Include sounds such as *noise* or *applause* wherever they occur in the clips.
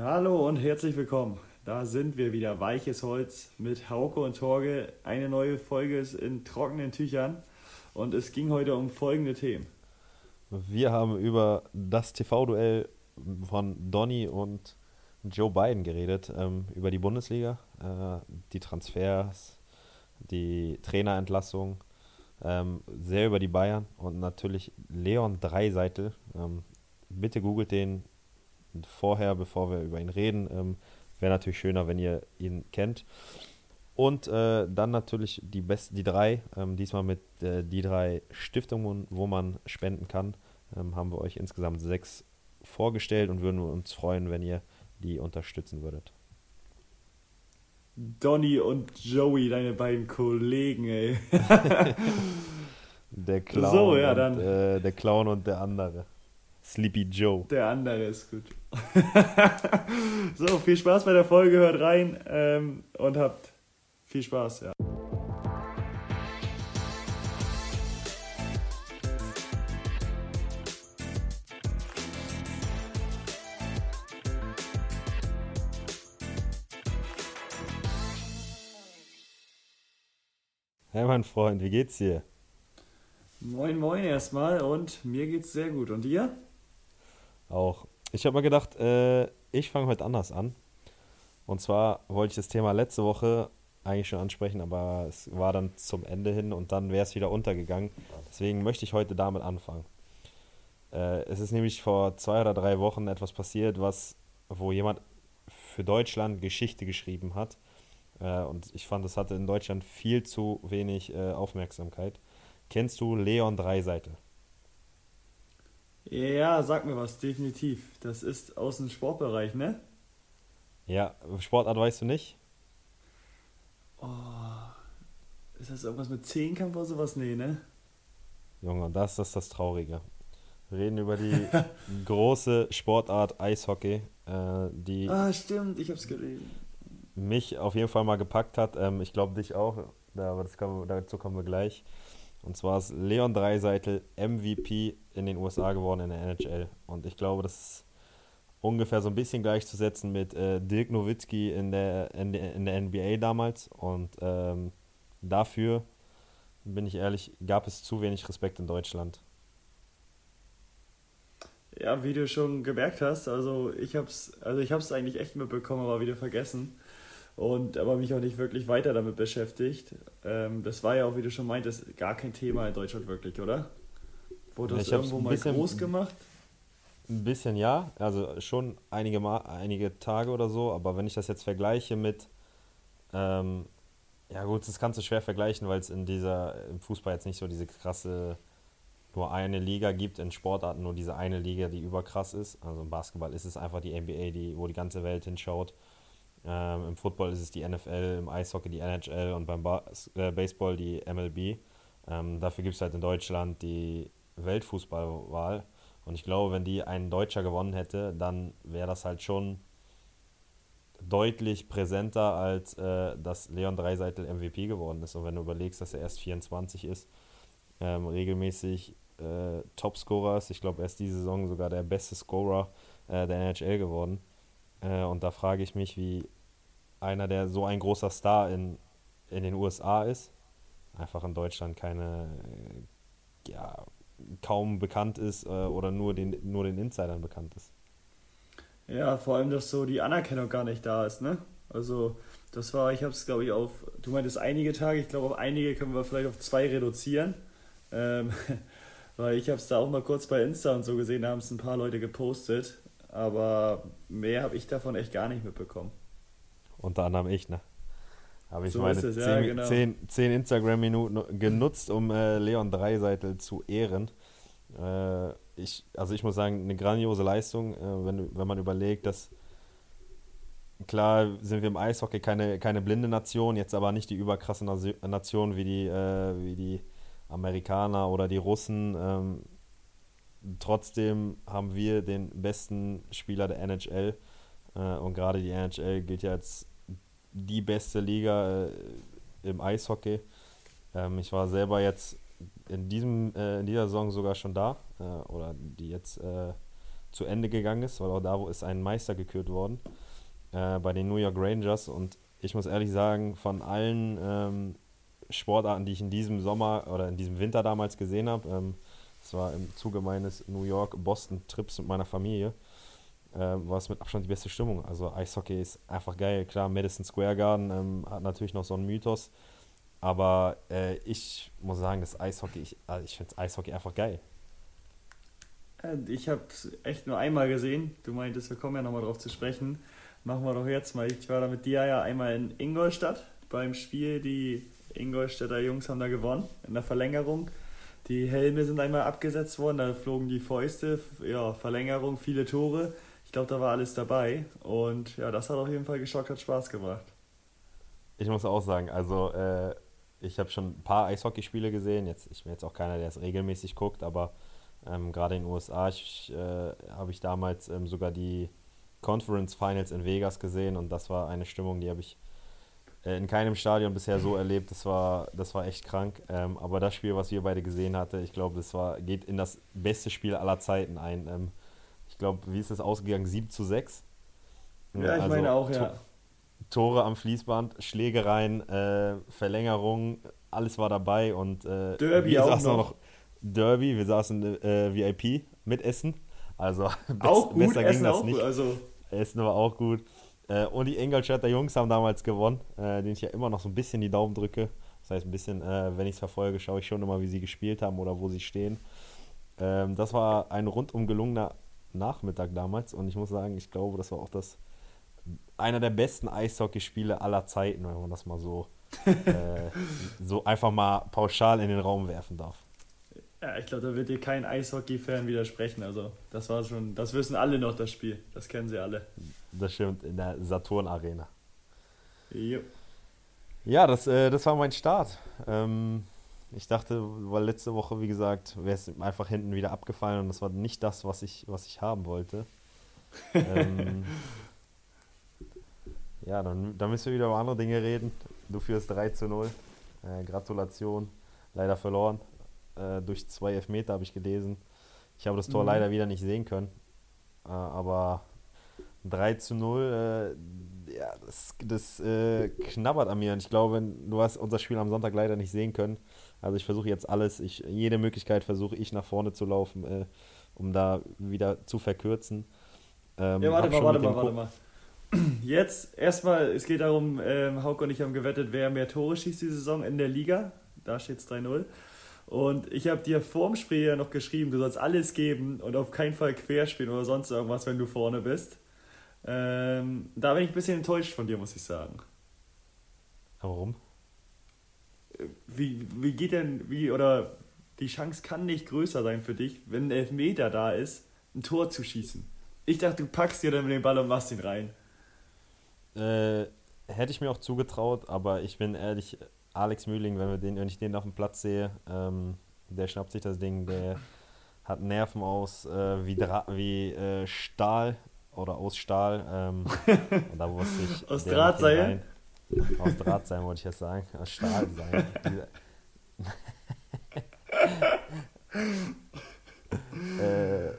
Hallo und herzlich willkommen. Da sind wir wieder, weiches Holz mit Hauke und Torge. Eine neue Folge ist in trockenen Tüchern und es ging heute um folgende Themen. Wir haben über das TV-Duell von Donny und Joe Biden geredet, ähm, über die Bundesliga, äh, die Transfers, die Trainerentlassung, ähm, sehr über die Bayern und natürlich Leon Dreiseitel. Ähm, bitte googelt den vorher, bevor wir über ihn reden. Ähm, Wäre natürlich schöner, wenn ihr ihn kennt. Und äh, dann natürlich die, Best die drei, ähm, diesmal mit äh, die drei Stiftungen, wo man spenden kann, ähm, haben wir euch insgesamt sechs vorgestellt und würden uns freuen, wenn ihr die unterstützen würdet. Donny und Joey, deine beiden Kollegen, ey. *laughs* der Clown, so, ja. Und, äh, der Clown und der andere. Sleepy Joe. Der andere ist gut. *laughs* so, viel Spaß bei der Folge, hört rein ähm, und habt viel Spaß, ja. Hey mein Freund, wie geht's dir? Moin, moin erstmal und mir geht's sehr gut. Und dir? Auch. Ich habe mal gedacht, äh, ich fange heute anders an. Und zwar wollte ich das Thema letzte Woche eigentlich schon ansprechen, aber es war dann zum Ende hin und dann wäre es wieder untergegangen. Deswegen möchte ich heute damit anfangen. Äh, es ist nämlich vor zwei oder drei Wochen etwas passiert, was, wo jemand für Deutschland Geschichte geschrieben hat. Äh, und ich fand, es hatte in Deutschland viel zu wenig äh, Aufmerksamkeit. Kennst du Leon Dreiseitel? Ja, sag mir was, definitiv. Das ist aus dem Sportbereich, ne? Ja, Sportart weißt du nicht? Oh, ist das irgendwas mit Zehnkampf oder sowas? Nee, ne? Junge, das ist das Traurige. Wir reden über die *laughs* große Sportart Eishockey, äh, die. Ah, stimmt, ich hab's gelesen. Mich auf jeden Fall mal gepackt hat. Ähm, ich glaube, dich auch, aber das kann, dazu kommen wir gleich. Und zwar ist Leon Dreiseitel MVP in den USA geworden in der NHL. Und ich glaube, das ist ungefähr so ein bisschen gleichzusetzen mit äh, Dirk Nowitzki in der, in, in der NBA damals. Und ähm, dafür, bin ich ehrlich, gab es zu wenig Respekt in Deutschland. Ja, wie du schon gemerkt hast, also ich hab's, also eigentlich echt mitbekommen, aber wieder vergessen und aber mich auch nicht wirklich weiter damit beschäftigt. Ähm, das war ja auch, wie du schon meintest, gar kein Thema in Deutschland wirklich, oder? Wurde das ja, irgendwo mal bisschen, groß gemacht? Ein bisschen ja, also schon einige, mal, einige Tage oder so, aber wenn ich das jetzt vergleiche mit, ähm, ja gut, das kannst du schwer vergleichen, weil es in dieser, im Fußball jetzt nicht so diese krasse, nur eine Liga gibt, in Sportarten nur diese eine Liga, die überkrass ist. Also im Basketball ist es einfach die NBA, die, wo die ganze Welt hinschaut. Ähm, Im Football ist es die NFL, im Eishockey die NHL und beim Bas äh, Baseball die MLB. Ähm, dafür gibt es halt in Deutschland die Weltfußballwahl. Und ich glaube, wenn die ein Deutscher gewonnen hätte, dann wäre das halt schon deutlich präsenter, als äh, dass Leon Dreiseitel MVP geworden ist. Und wenn du überlegst, dass er erst 24 ist, ähm, regelmäßig äh, Topscorer ist, ich glaube, er ist diese Saison sogar der beste Scorer äh, der NHL geworden. Äh, und da frage ich mich, wie einer, der so ein großer Star in, in den USA ist, einfach in Deutschland keine, äh, ja, kaum bekannt ist äh, oder nur den, nur den Insidern bekannt ist. Ja, vor allem, dass so die Anerkennung gar nicht da ist, ne? Also, das war, ich habe es, glaube ich, auf, du meintest einige Tage, ich glaube, auf einige können wir vielleicht auf zwei reduzieren. Ähm, *laughs* weil ich habe es da auch mal kurz bei Insta und so gesehen, da haben es ein paar Leute gepostet. Aber mehr habe ich davon echt gar nicht mitbekommen. Unter anderem ich, ne? Habe ich so meine es, zehn, ja, genau. zehn, zehn Instagram-Minuten genutzt, um äh, Leon Dreiseitel zu ehren. Äh, ich, also ich muss sagen, eine grandiose Leistung, äh, wenn, wenn man überlegt, dass klar sind wir im Eishockey keine, keine blinde Nation, jetzt aber nicht die überkrasse Nation wie die, äh, wie die Amerikaner oder die Russen. Ähm, trotzdem haben wir den besten Spieler der NHL. Äh, und gerade die NHL gilt ja als die beste Liga äh, im Eishockey. Ähm, ich war selber jetzt in, diesem, äh, in dieser Saison sogar schon da. Oder die jetzt zu Ende gegangen ist, weil auch da ist ein Meister gekürt worden bei den New York Rangers. Und ich muss ehrlich sagen, von allen ähm, Sportarten, die ich in diesem Sommer oder in diesem Winter damals gesehen habe, ähm, das war im Zuge meines New York-Boston-Trips mit meiner Familie, äh, war es mit Abstand die beste Stimmung. Also Eishockey ist einfach geil. Klar, Madison Square Garden ähm, hat natürlich noch so einen Mythos. Aber äh, ich muss sagen, das Eishockey, ich, also ich finde Eishockey einfach geil. Äh, ich habe es echt nur einmal gesehen. Du meintest, wir kommen ja nochmal drauf zu sprechen. Machen wir doch jetzt mal. Ich war da mit dir ja einmal in Ingolstadt beim Spiel. Die Ingolstädter Jungs haben da gewonnen in der Verlängerung. Die Helme sind einmal abgesetzt worden, da flogen die Fäuste, ja, Verlängerung, viele Tore. Ich glaube, da war alles dabei. Und ja, das hat auf jeden Fall geschockt, hat Spaß gemacht. Ich muss auch sagen, also äh, ich habe schon ein paar Eishockeyspiele gesehen. Jetzt, ich bin jetzt auch keiner, der es regelmäßig guckt, aber ähm, gerade in den USA äh, habe ich damals ähm, sogar die Conference Finals in Vegas gesehen und das war eine Stimmung, die habe ich äh, in keinem Stadion bisher so erlebt. Das war, das war echt krank. Ähm, aber das Spiel, was wir beide gesehen hatten, ich glaube, das war, geht in das beste Spiel aller Zeiten ein. Ich glaube, wie ist es ausgegangen? 7 zu 6? Ja, ich also, meine auch, ja. Tore am Fließband, Schlägereien, äh, Verlängerung, alles war dabei und äh, Derby wir saßen auch noch. Derby, wir saßen äh, VIP mit Essen. Also *laughs* auch gut, besser Essen ging das nicht. Also. Essen war auch gut. Äh, und die Ingolstädter Jungs haben damals gewonnen, äh, denen ich ja immer noch so ein bisschen die Daumen drücke. Das heißt, ein bisschen, äh, wenn ich es verfolge, schaue ich schon immer, wie sie gespielt haben oder wo sie stehen. Ähm, das war ein rundum gelungener Nachmittag damals und ich muss sagen, ich glaube, das war auch das einer der besten Eishockeyspiele aller Zeiten, wenn man das mal so, *laughs* äh, so einfach mal pauschal in den Raum werfen darf. Ja, ich glaube, da wird dir kein Eishockey-Fan widersprechen. Also, das war schon, das wissen alle noch, das Spiel. Das kennen sie alle. Das stimmt, in der Saturn-Arena. Jo. Ja, das, äh, das war mein Start. Ähm, ich dachte, weil letzte Woche, wie gesagt, wäre es einfach hinten wieder abgefallen und das war nicht das, was ich, was ich haben wollte. ähm, ja, dann, dann müssen wir wieder über andere Dinge reden. Du führst 3 zu 0. Äh, Gratulation. Leider verloren. Äh, durch zwei Elfmeter habe ich gelesen. Ich habe das Tor mhm. leider wieder nicht sehen können. Äh, aber 3 zu 0, äh, ja, das, das äh, knabbert an mir. Und ich glaube, du hast unser Spiel am Sonntag leider nicht sehen können. Also ich versuche jetzt alles, ich, jede Möglichkeit versuche ich nach vorne zu laufen, äh, um da wieder zu verkürzen. Ähm, ja, warte mal, warte mal, warte *clears throat* mal. Jetzt erstmal, es geht darum, ähm, Hauke und ich haben gewettet, wer mehr Tore schießt die Saison in der Liga. Da steht es 3-0. Und ich habe dir vorm Spiel ja noch geschrieben, du sollst alles geben und auf keinen Fall querspielen oder sonst irgendwas, wenn du vorne bist. Ähm, da bin ich ein bisschen enttäuscht von dir, muss ich sagen. Warum? Wie, wie geht denn, wie, oder die Chance kann nicht größer sein für dich, wenn ein Elfmeter da ist, ein Tor zu schießen. Ich dachte, du packst dir dann den Ball und machst ihn rein. Äh, hätte ich mir auch zugetraut, aber ich bin ehrlich, Alex Mühling, wenn, wir den, wenn ich den auf dem Platz sehe, ähm, der schnappt sich das Ding, der hat Nerven aus äh, wie, Dra wie äh, Stahl oder aus Stahl. Ähm, *laughs* und da wusste ich. aus Drahtseil? Aus Drahtseil wollte ich jetzt sagen. Aus Stahlseil. *laughs* äh,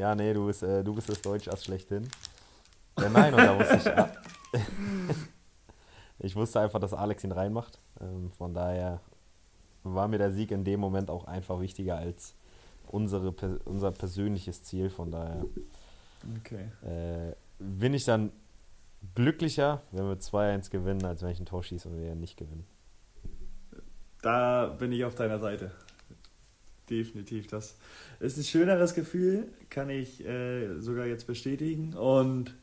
ja, nee, du bist, äh, du bist das Deutsch-Ass schlechthin. Ja, nein, und da wusste ich. ich wusste einfach, dass Alex ihn reinmacht. Ähm, von daher war mir der Sieg in dem Moment auch einfach wichtiger als unsere, unser persönliches Ziel. Von daher okay. äh, bin ich dann glücklicher, wenn wir 2-1 gewinnen, als wenn ich ein Tor schieße und wir nicht gewinnen. Da bin ich auf deiner Seite. Definitiv. Das ist ein schöneres Gefühl, kann ich äh, sogar jetzt bestätigen. Und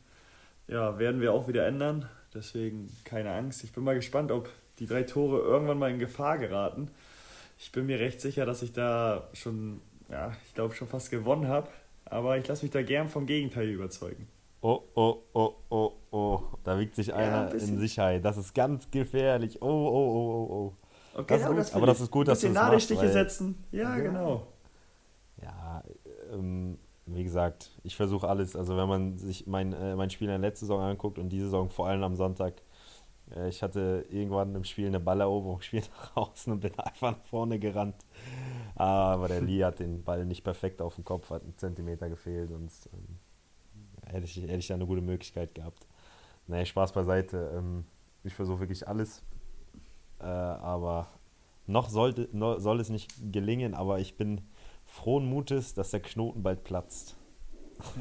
ja, werden wir auch wieder ändern. Deswegen keine Angst. Ich bin mal gespannt, ob die drei Tore irgendwann mal in Gefahr geraten. Ich bin mir recht sicher, dass ich da schon, ja, ich glaube schon fast gewonnen habe. Aber ich lasse mich da gern vom Gegenteil überzeugen. Oh, oh, oh, oh, oh. Da wiegt sich einer ja, ein in Sicherheit. Das ist ganz gefährlich. Oh, oh, oh, oh, oh. Okay, das aber, das aber das ist gut, dass du das Ladestiche machst, setzen. Ja, ja, genau. Ja, ähm, wie gesagt, ich versuche alles. Also wenn man sich mein, äh, mein Spiel in der letzten Saison anguckt und diese Saison vor allem am Sonntag, äh, ich hatte irgendwann im Spiel eine Balleroberung, Spiel *laughs* nach außen und bin einfach nach vorne gerannt. Aber der *laughs* Lee hat den Ball nicht perfekt auf dem Kopf, hat einen Zentimeter gefehlt, sonst ähm, hätte, ich, hätte ich da eine gute Möglichkeit gehabt. Nee, Spaß beiseite. Ähm, ich versuche wirklich alles. Äh, aber noch sollte, no, soll es nicht gelingen, aber ich bin frohen Mutes, dass der Knoten bald platzt.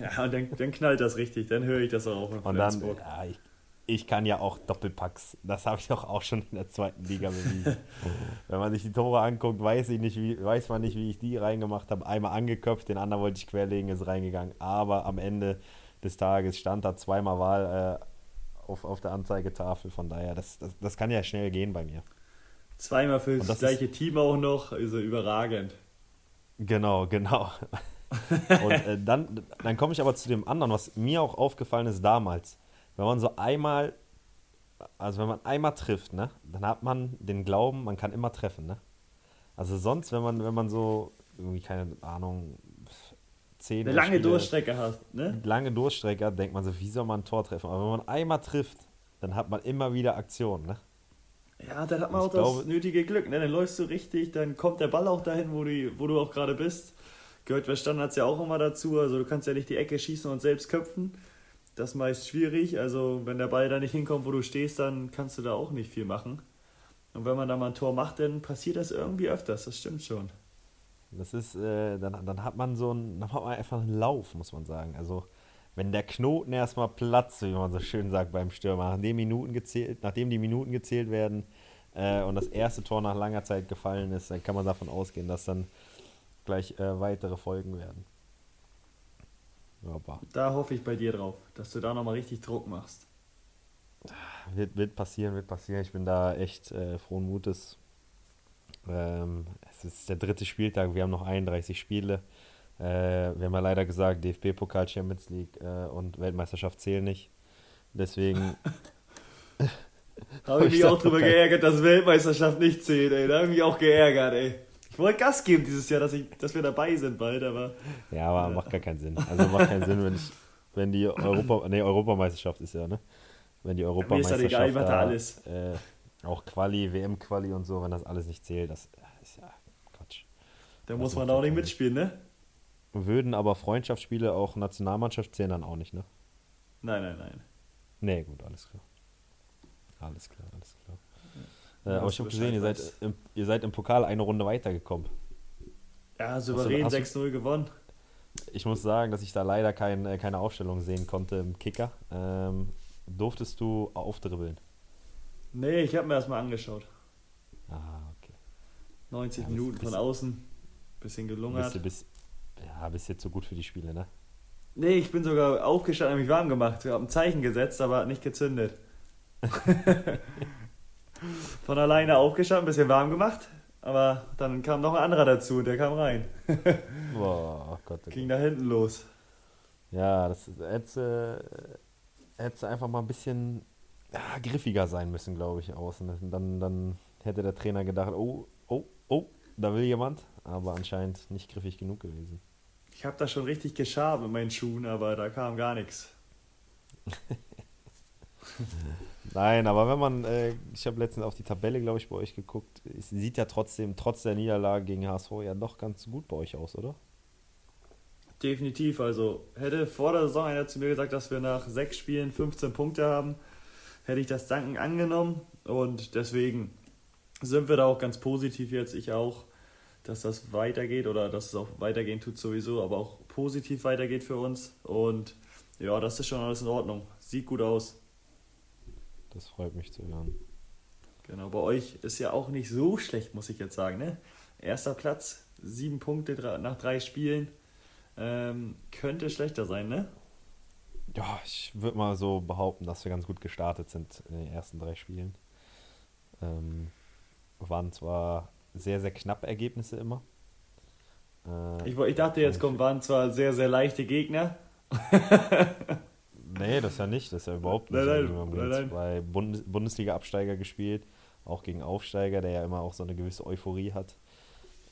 Ja, und dann, dann knallt das richtig, dann höre ich das auch in Und dann, ja, ich, ich kann ja auch Doppelpacks. Das habe ich doch auch schon in der zweiten Liga bewiesen. *laughs* Wenn man sich die Tore anguckt, weiß, ich nicht, wie, weiß man nicht, wie ich die reingemacht habe. Einmal angeköpft, den anderen wollte ich querlegen, ist reingegangen. Aber am Ende des Tages stand da zweimal Wahl äh, auf, auf der Anzeigetafel. Von daher, das, das, das kann ja schnell gehen bei mir. Zweimal für das, gleiche ist, Team auch noch, also überragend. Genau, genau. *laughs* Und äh, dann, dann komme ich aber zu dem anderen, was mir auch aufgefallen ist damals wenn man so einmal, also wenn man einmal trifft, ne, dann hat man den Glauben, man kann immer treffen, ne? Also sonst, wenn man, wenn man so, irgendwie, keine Ahnung, zehn. Eine lange Spiele, Durchstrecke hast, ne? Lange Durchstrecke, denkt man so, wie soll man ein Tor treffen? Aber wenn man einmal trifft, dann hat man immer wieder Aktion, ne? Ja, dann hat man auch glaube, das nötige Glück, ne? Dann läufst du richtig, dann kommt der Ball auch dahin, wo du, wo du auch gerade bist. Gehört bei Standards ja auch immer dazu, also du kannst ja nicht die Ecke schießen und selbst köpfen das ist meist schwierig. Also wenn der Ball da nicht hinkommt, wo du stehst, dann kannst du da auch nicht viel machen. Und wenn man da mal ein Tor macht, dann passiert das irgendwie öfters, das stimmt schon. Das ist, äh, dann, dann hat man so einen, dann hat man einfach einen Lauf, muss man sagen. Also wenn der Knoten erstmal platzt, wie man so schön sagt beim Stürmer, nachdem, Minuten gezählt, nachdem die Minuten gezählt werden äh, und das erste Tor nach langer Zeit gefallen ist, dann kann man davon ausgehen, dass dann gleich äh, weitere Folgen werden. Aber da hoffe ich bei dir drauf, dass du da nochmal richtig Druck machst. Wird, wird passieren, wird passieren. Ich bin da echt äh, frohen Mutes. Ähm, es ist der dritte Spieltag, wir haben noch 31 Spiele. Äh, wir haben ja leider gesagt, DFB-Pokal, Champions League äh, und Weltmeisterschaft zählen nicht. Deswegen. da habe ich *laughs* mich auch drüber geärgert, dass Weltmeisterschaft nicht zählt, ey. Da habe ich mich auch geärgert, ey. Ich wollte Gas geben dieses Jahr, dass, ich, dass wir dabei sind bald, aber. Ja, aber macht gar keinen Sinn. Also macht keinen Sinn, wenn ich, wenn die *laughs* Europa, nee, Europameisterschaft ist ja, ne? Wenn die Europameisterschaft. Mir ist halt egal, da, alles. Äh, auch Quali, WM-Quali und so, wenn das alles nicht zählt, das ist ja Quatsch. Da muss man auch nicht mitspielen, ne? Würden aber Freundschaftsspiele auch Nationalmannschaft zählen dann auch nicht, ne? Nein, nein, nein. Nee, gut, alles klar. Alles klar, alles klar. Äh, aber ich habe gesehen, ihr seid, im, ihr seid im Pokal eine Runde weitergekommen. Ja, souverän 6-0 gewonnen. Ich muss sagen, dass ich da leider kein, äh, keine Aufstellung sehen konnte im Kicker. Ähm, durftest du aufdribbeln? Nee, ich habe mir das mal angeschaut. Ah, okay. 90 ja, Minuten von außen, bisschen gelungert. Bist du bis, ja, bist jetzt so gut für die Spiele, ne? Nee, ich bin sogar aufgestanden, habe mich warm gemacht. Wir haben ein Zeichen gesetzt, aber nicht gezündet. *laughs* von alleine aufgestanden, ein bisschen warm gemacht. Aber dann kam noch ein anderer dazu und der kam rein. *laughs* Boah, oh Gott. Ging da hinten los. Ja, das hätte, hätte einfach mal ein bisschen ja, griffiger sein müssen, glaube ich, außen. Dann, dann hätte der Trainer gedacht, oh, oh, oh, da will jemand. Aber anscheinend nicht griffig genug gewesen. Ich habe da schon richtig geschabt mit meinen Schuhen, aber da kam gar nichts. *laughs* Nein, aber wenn man, äh, ich habe letztens auf die Tabelle, glaube ich, bei euch geguckt, es sieht ja trotzdem, trotz der Niederlage gegen HSV, ja doch ganz gut bei euch aus, oder? Definitiv, also hätte vor der Saison einer zu mir gesagt, dass wir nach sechs Spielen 15 Punkte haben, hätte ich das Danken angenommen und deswegen sind wir da auch ganz positiv jetzt, ich auch, dass das weitergeht oder dass es auch weitergehen tut sowieso, aber auch positiv weitergeht für uns und ja, das ist schon alles in Ordnung, sieht gut aus. Das freut mich zu hören. Genau, bei euch ist ja auch nicht so schlecht, muss ich jetzt sagen. Ne? Erster Platz, sieben Punkte nach drei Spielen. Ähm, könnte schlechter sein, ne? Ja, ich würde mal so behaupten, dass wir ganz gut gestartet sind in den ersten drei Spielen. Ähm, waren zwar sehr, sehr knappe Ergebnisse immer. Äh, ich, ich, dachte, jetzt kommen waren zwar sehr, sehr leichte Gegner. *laughs* Nee, das ja nicht. Das ist ja überhaupt nicht. Nein, nein, wir haben nein, zwei Bundes Bundesliga-Absteiger gespielt, auch gegen Aufsteiger, der ja immer auch so eine gewisse Euphorie hat.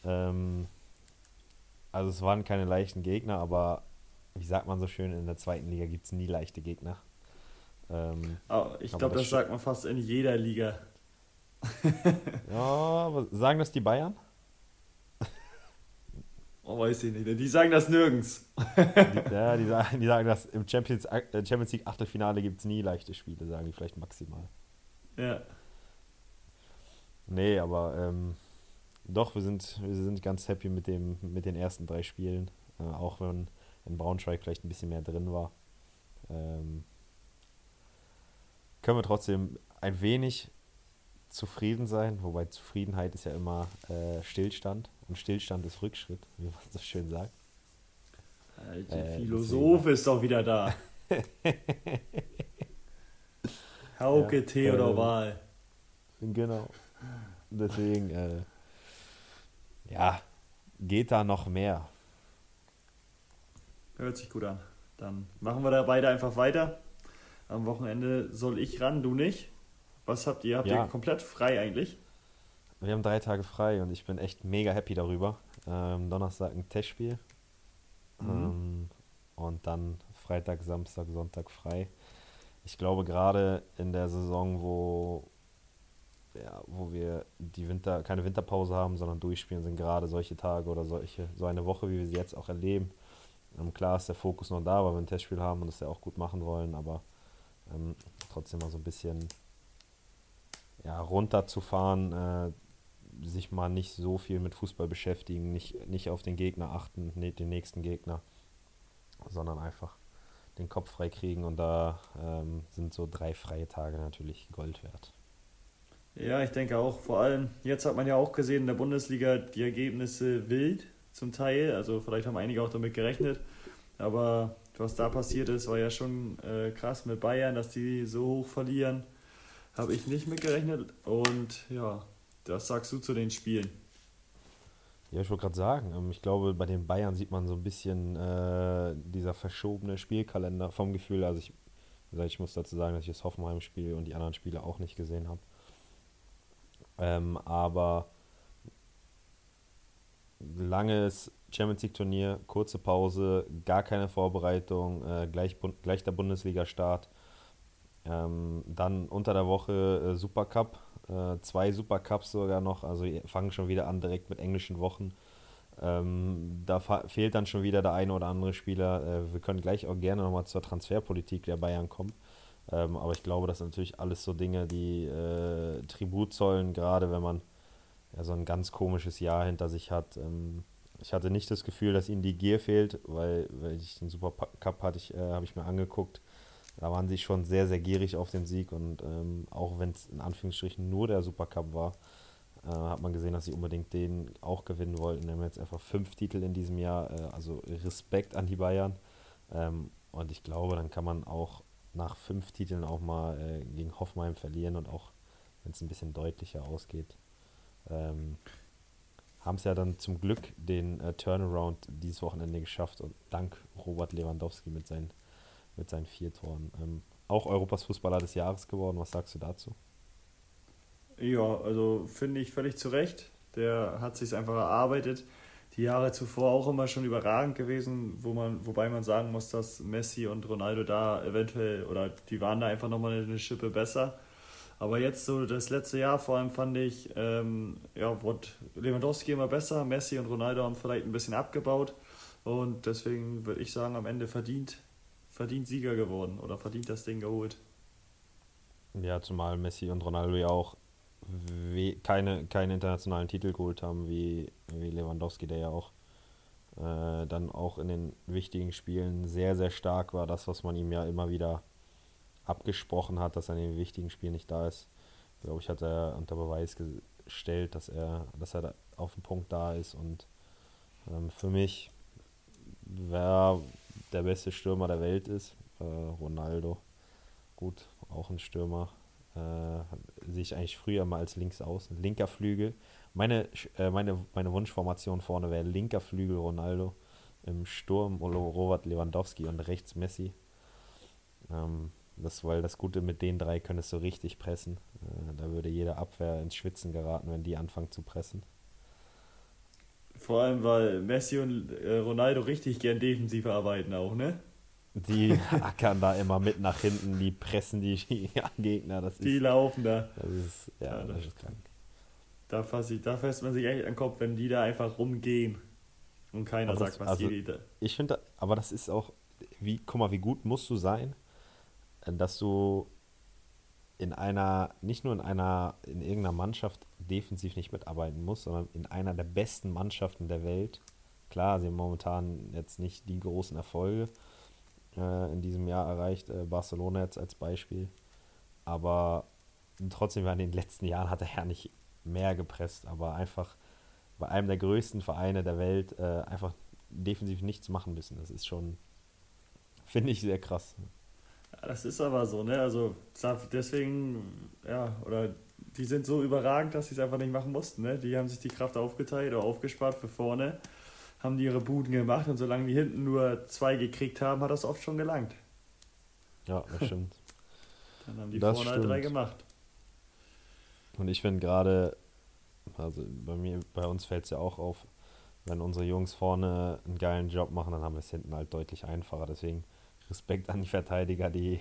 Ähm, also es waren keine leichten Gegner, aber wie sagt man so schön, in der zweiten Liga gibt es nie leichte Gegner. Ähm, oh, ich glaube, das, das sagt man fast in jeder Liga. *laughs* *laughs* ja, aber sagen das die Bayern? Oh, weiß ich nicht. Die sagen das nirgends. Die, ja, die sagen, die sagen das im Champions, äh, Champions League Achtelfinale gibt es nie leichte Spiele, sagen die vielleicht maximal. Ja. Nee, aber ähm, doch, wir sind, wir sind ganz happy mit, dem, mit den ersten drei Spielen. Äh, auch wenn in Braunschweig vielleicht ein bisschen mehr drin war. Ähm, können wir trotzdem ein wenig zufrieden sein, wobei Zufriedenheit ist ja immer äh, Stillstand und Stillstand ist Rückschritt, wie man so schön sagt. Der äh, Philosoph deswegen. ist doch wieder da. *laughs* Hauke, ja, Theodor äh, Genau. Deswegen, äh, ja, geht da noch mehr. Hört sich gut an. Dann machen wir da beide einfach weiter. Am Wochenende soll ich ran, du nicht. Was habt ihr? Habt ja. ihr komplett frei eigentlich? Wir haben drei Tage frei und ich bin echt mega happy darüber. Ähm, Donnerstag ein Testspiel. Mhm. Ähm, und dann Freitag, Samstag, Sonntag frei. Ich glaube, gerade in der Saison, wo, ja, wo wir die Winter, keine Winterpause haben, sondern durchspielen, sind gerade solche Tage oder solche, so eine Woche, wie wir sie jetzt auch erleben. Ähm, klar ist der Fokus noch da, weil wir ein Testspiel haben und das ja auch gut machen wollen, aber ähm, trotzdem mal so ein bisschen ja, runterzufahren, äh, sich mal nicht so viel mit Fußball beschäftigen, nicht, nicht auf den Gegner achten, ne, den nächsten Gegner, sondern einfach den Kopf frei kriegen und da ähm, sind so drei freie Tage natürlich Gold wert. Ja, ich denke auch. Vor allem, jetzt hat man ja auch gesehen in der Bundesliga die Ergebnisse wild zum Teil. Also vielleicht haben einige auch damit gerechnet. Aber was da passiert ist, war ja schon äh, krass mit Bayern, dass die so hoch verlieren. Habe ich nicht mitgerechnet. Und ja, das sagst du zu den Spielen. Ja, ich wollte gerade sagen, ähm, ich glaube, bei den Bayern sieht man so ein bisschen äh, dieser verschobene Spielkalender vom Gefühl. Also ich, ich muss dazu sagen, dass ich das Hoffenheim-Spiel und die anderen Spiele auch nicht gesehen habe. Ähm, aber langes Champions League Turnier, kurze Pause, gar keine Vorbereitung, äh, gleich, gleich der Bundesliga-Start. Ähm, dann unter der Woche äh, Supercup, äh, zwei Supercups sogar noch, also fangen schon wieder an direkt mit englischen Wochen. Ähm, da fehlt dann schon wieder der eine oder andere Spieler. Äh, wir können gleich auch gerne nochmal zur Transferpolitik der Bayern kommen. Ähm, aber ich glaube, das sind natürlich alles so Dinge, die äh, Tribut zollen, gerade wenn man ja, so ein ganz komisches Jahr hinter sich hat. Ähm, ich hatte nicht das Gefühl, dass ihnen die Gier fehlt, weil, weil ich den Supercup hatte äh, habe ich mir angeguckt. Da waren sie schon sehr, sehr gierig auf den Sieg und ähm, auch wenn es in Anführungsstrichen nur der Supercup war, äh, hat man gesehen, dass sie unbedingt den auch gewinnen wollten. Wir haben jetzt einfach fünf Titel in diesem Jahr, äh, also Respekt an die Bayern. Ähm, und ich glaube, dann kann man auch nach fünf Titeln auch mal äh, gegen Hoffenheim verlieren und auch, wenn es ein bisschen deutlicher ausgeht, ähm, haben es ja dann zum Glück den äh, Turnaround dieses Wochenende geschafft und dank Robert Lewandowski mit seinen, mit seinen vier Toren. Ähm, auch Europas Fußballer des Jahres geworden. Was sagst du dazu? Ja, also finde ich völlig zu Recht. Der hat sich einfach erarbeitet. Die Jahre zuvor auch immer schon überragend gewesen, wo man, wobei man sagen muss, dass Messi und Ronaldo da eventuell oder die waren da einfach nochmal eine Schippe besser. Aber jetzt so das letzte Jahr vor allem fand ich, ähm, ja, wurde Lewandowski immer besser, Messi und Ronaldo haben vielleicht ein bisschen abgebaut und deswegen würde ich sagen, am Ende verdient, verdient Sieger geworden oder verdient das Ding geholt. Ja, zumal Messi und Ronaldo ja auch keine, keine internationalen Titel geholt haben, wie, wie Lewandowski, der ja auch äh, dann auch in den wichtigen Spielen sehr, sehr stark war. Das, was man ihm ja immer wieder abgesprochen hat, dass er in den wichtigen Spielen nicht da ist. Glaube ich, hat er unter Beweis gestellt, dass er, dass er auf dem Punkt da ist. Und ähm, für mich, wer der beste Stürmer der Welt ist, äh, Ronaldo. Gut, auch ein Stürmer. Äh, sehe ich eigentlich früher mal als links außen. Linker Flügel. Meine, äh, meine, meine Wunschformation vorne wäre linker Flügel Ronaldo. Im Sturm Robert Lewandowski und rechts Messi. Ähm, das, weil das Gute mit den drei könntest du richtig pressen. Äh, da würde jede Abwehr ins Schwitzen geraten, wenn die anfangen zu pressen. Vor allem, weil Messi und äh, Ronaldo richtig gern defensiv arbeiten auch, ne? Die *laughs* ackern da immer mit nach hinten, die pressen die *laughs* Gegner. Das die ist, laufen da. Das ist, ja, ja das, ist krank. Da, fass ich, da fässt man sich echt an den Kopf, wenn die da einfach rumgehen. Und keiner das- sagt, was also- jede. Ich finde, aber das ist auch, wie, guck mal, wie gut musst du sein, dass du in einer, nicht nur in einer, in irgendeiner Mannschaft defensiv nicht mitarbeiten musst, sondern in einer der besten Mannschaften der Welt. Klar, sie haben momentan jetzt nicht die großen Erfolge äh, in diesem Jahr erreicht, äh, Barcelona jetzt als Beispiel. Aber trotzdem, in den letzten Jahren hat er ja nicht mehr gepresst, aber einfach bei einem der größten Vereine der Welt äh, einfach defensiv nichts machen müssen. Das ist schon, finde ich, sehr krass. Das ist aber so, ne? Also deswegen, ja, oder die sind so überragend, dass sie es einfach nicht machen mussten, ne? Die haben sich die Kraft aufgeteilt oder aufgespart für vorne, haben die ihre Buden gemacht und solange die hinten nur zwei gekriegt haben, hat das oft schon gelangt. Ja, das stimmt. *laughs* Dann haben die Das vorne halt drei gemacht. Und ich finde gerade, also bei mir, bei uns fällt es ja auch auf, wenn unsere Jungs vorne einen geilen Job machen, dann haben wir es hinten halt deutlich einfacher. Deswegen Respekt an die Verteidiger, die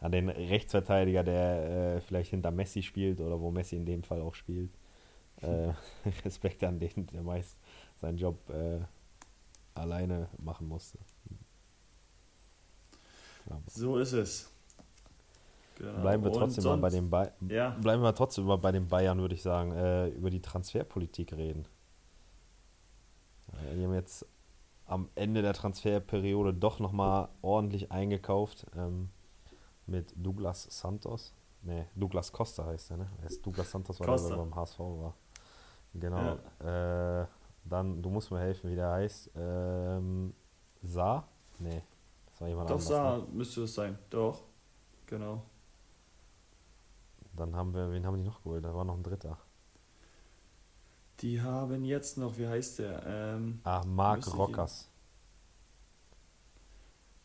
an den Rechtsverteidiger, der äh, vielleicht hinter Messi spielt oder wo Messi in dem Fall auch spielt. Äh, *laughs* Respekt an den, der meist seinen Job äh, alleine machen musste. Ja, So ist es. Genau. bleiben wir trotzdem mal bei den Ba- Ja, Bleiben wir trotzdem mal bei den Bayern, würde ich sagen, äh, über die Transferpolitik reden. Äh, die haben jetzt am Ende der Transferperiode doch nochmal ordentlich eingekauft ähm, mit Douglas Santos. Ne, Douglas Costa heißt er, ne? Er ist Douglas Santos, weil er beim HSV war. Genau. Äh, dann, du musst mir helfen, wie der heißt. Ähm, Saar? Ne, das war jemand doch anderes. Saar Ne? müsste es sein. Doch, genau. Dann haben wir, wen haben die noch geholt? Da war noch ein dritter. Die haben jetzt noch, wie heißt der? Ähm, Ah, Marc ich Rockers.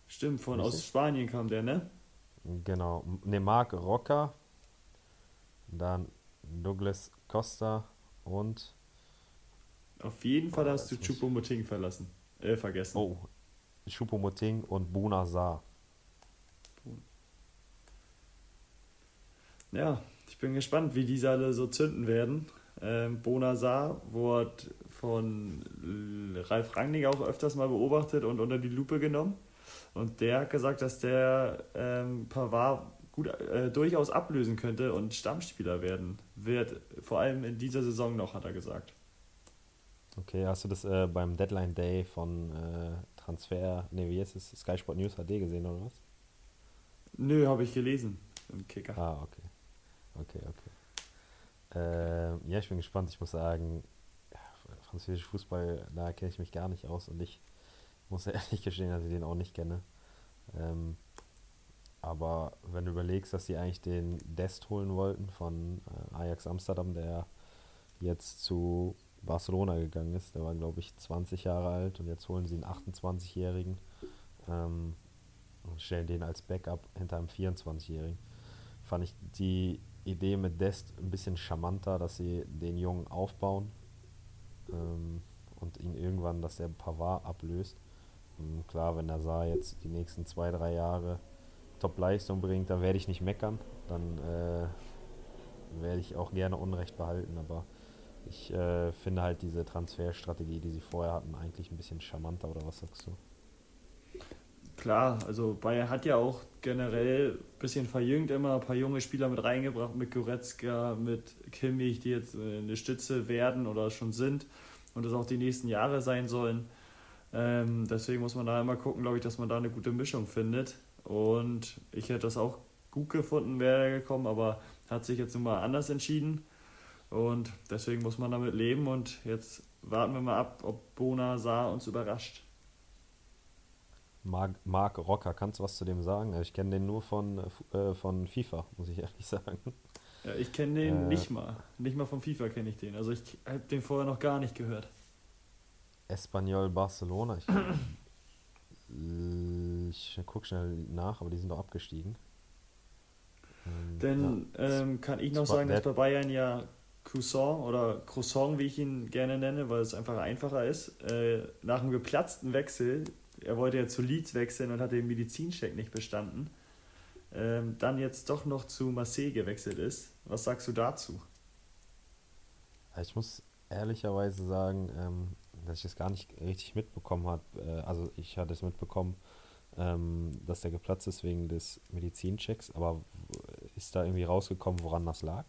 stimmt, von aus? Spanien kam der, ne? Genau. Ne, Marc Rocker, dann Douglas Costa und Auf jeden Fall Oh, hast du Choupo-Moting verlassen. Äh, vergessen. oh, Choupo-Moting und Buna Saar. Ja, ich bin gespannt, wie diese alle so zünden werden. Ähm, Bonasar wurde von Ralf Rangnick auch öfters mal beobachtet und unter die Lupe genommen. Und der hat gesagt, dass der ähm, Pavard gut, äh, durchaus ablösen könnte und Stammspieler werden wird. Vor allem in dieser Saison noch, hat er gesagt. Okay, hast du das äh, beim Deadline Day von äh, Transfer, ne, wie heißt es, Sky Sport News HD gesehen oder was? Nö, habe ich gelesen im Kicker. Ah, okay. Okay, okay. Ähm, ja, ich bin gespannt. Ich muss sagen, französischer Fußball, da kenne ich mich gar nicht aus und ich muss *laughs* ehrlich gestehen, dass ich den auch nicht kenne. Ähm, aber wenn du überlegst, dass sie eigentlich den Dest holen wollten von äh, Ajax Amsterdam, der jetzt zu Barcelona gegangen ist, der war glaube ich 20 Jahre alt und jetzt holen sie einen 28-Jährigen ähm, und stellen den als Backup hinter einem 24-Jährigen fand ich die Idee mit Dest ein bisschen charmanter, dass sie den Jungen aufbauen ähm, und ihn irgendwann, dass der Pavard ablöst. Und klar, wenn der Saar jetzt die nächsten zwei, drei Jahre Top-Leistung bringt, dann werde ich nicht meckern. Dann äh, werde ich auch gerne Unrecht behalten, aber ich äh, finde halt diese Transferstrategie, die sie vorher hatten, eigentlich ein bisschen charmanter, oder was sagst du? Klar, also Bayern hat ja auch generell ein bisschen verjüngt immer, ein paar junge Spieler mit reingebracht, mit Goretzka, mit Kimmich, die jetzt äh, eine Stütze werden oder schon sind und das auch die nächsten Jahre sein sollen. Ähm, deswegen muss man da immer gucken, glaube ich, dass man da eine gute Mischung findet. Und ich hätte das auch gut gefunden, wäre er gekommen, aber hat sich jetzt nun mal anders entschieden. Und deswegen muss man damit leben und jetzt warten wir mal ab, ob Bona Saar uns überrascht. Marc, Marc Rocker, kannst du was zu dem sagen? Ich kenne den nur von, äh, äh, von FIFA, muss ich ehrlich *laughs* sagen. Ja, ich kenne den Äh. nicht mal. Nicht mal vom FIFA kenne ich den. Also ich habe den vorher noch gar nicht gehört. Espanyol Barcelona. Ich, ich gucke schnell nach, aber die sind doch abgestiegen. Ähm, Denn ja. ähm, kann ich noch sagen, dass bei Bayern ja Croissant oder Croissant, wie ich ihn gerne nenne, weil es einfach einfacher ist, äh, nach einem geplatzten Wechsel, er wollte ja zu Leeds wechseln und hat den Medizincheck nicht bestanden, ähm, dann jetzt doch noch zu Marseille gewechselt ist. Was sagst du dazu? Ich muss ehrlicherweise sagen, ähm, dass ich das gar nicht richtig mitbekommen habe. Äh, also ich hatte es mitbekommen, ähm, dass der geplatzt ist wegen des Medizinchecks, aber ist da irgendwie rausgekommen, woran das lag?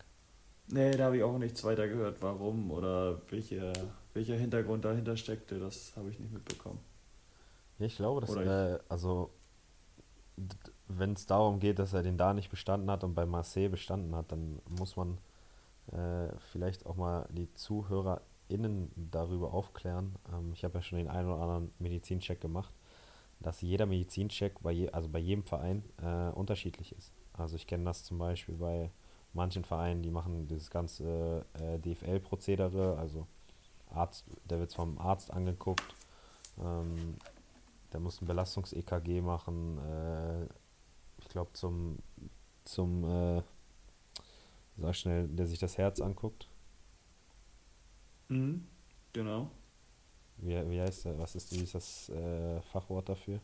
Nee, da habe ich auch nichts weiter gehört, warum oder welche, welcher Hintergrund dahinter steckte, das habe ich nicht mitbekommen. Ich glaube, dass, äh, also, wenn es darum geht, dass er den da nicht bestanden hat und bei Marseille bestanden hat, dann muss man äh, vielleicht auch mal die ZuhörerInnen darüber aufklären. Ähm, ich habe ja schon den einen oder anderen Medizincheck gemacht, dass jeder Medizincheck bei, je, also bei jedem Verein äh, unterschiedlich ist. Also ich kenne das zum Beispiel bei manchen Vereinen, die machen dieses ganze äh, DFL-Prozedere, also Arzt, der wird vom Arzt angeguckt, ähm, der muss ein Belastungs-EKG machen, äh, ich glaube zum, zum äh, sag schnell, der sich das Herz anguckt. Mhm, genau. Wie, wie heißt der, was ist, wie ist das äh, Fachwort dafür?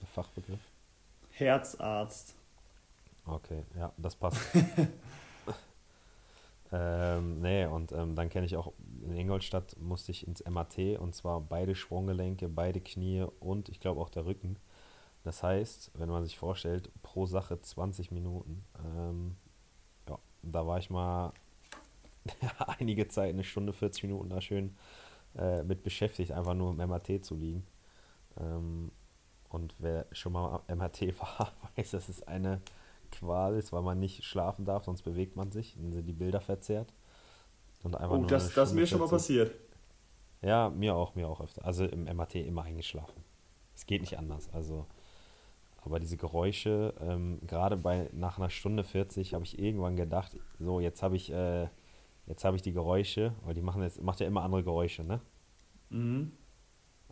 Der Fachbegriff? Herzarzt. Okay, ja, das passt. *laughs* ähm, nee, und ähm, dann kenne ich auch, in Ingolstadt musste ich ins MAT und zwar beide Sprunggelenke, beide Knie und ich glaube auch der Rücken. Das heißt, wenn man sich vorstellt, pro Sache 20 Minuten. Ähm, ja, da war ich mal *laughs* einige Zeit, eine Stunde, 40 Minuten da schön äh, mit beschäftigt, einfach nur im MAT zu liegen. Ähm, und wer schon mal am MAT *laughs* war, weiß, das ist eine Qual ist, weil man nicht schlafen darf, sonst bewegt man sich, dann sind die Bilder verzerrt. Und einfach oh, das, das ist mir schon mal passiert. Ja, mir auch, mir auch öfter. Also im MAT immer eingeschlafen. Es geht nicht anders. Also, aber diese Geräusche, ähm, gerade bei nach einer Stunde 40 habe ich irgendwann gedacht, so jetzt habe ich, äh, jetzt habe ich die Geräusche, weil die machen jetzt, macht ja immer andere Geräusche, ne? Mhm.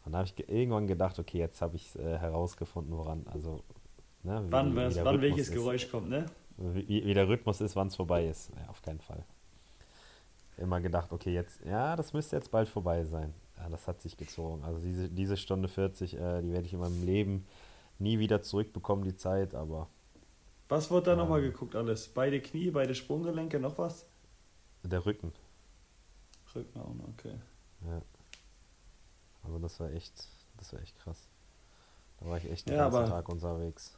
Und da habe ich irgendwann gedacht, okay, jetzt habe ich äh, herausgefunden, woran, also Ne? Wie, wann, wie wann welches ist. Geräusch kommt, ne? Wie, wie der Rhythmus ist, wann es vorbei ist. Ja, auf keinen Fall. Immer gedacht, okay, jetzt, ja, das müsste jetzt bald vorbei sein. Ja, das hat sich gezogen. Also diese, diese Stunde 40, äh, die werde ich in meinem Leben nie wieder zurückbekommen, die Zeit, aber. Was wurde da ähm, nochmal geguckt alles? Beide Knie, beide Sprunggelenke, noch was? Der Rücken. Rücken auch noch, okay. Ja. Also das war echt, das war echt krass. Da war ich echt den ja, ganzen Tag unterwegs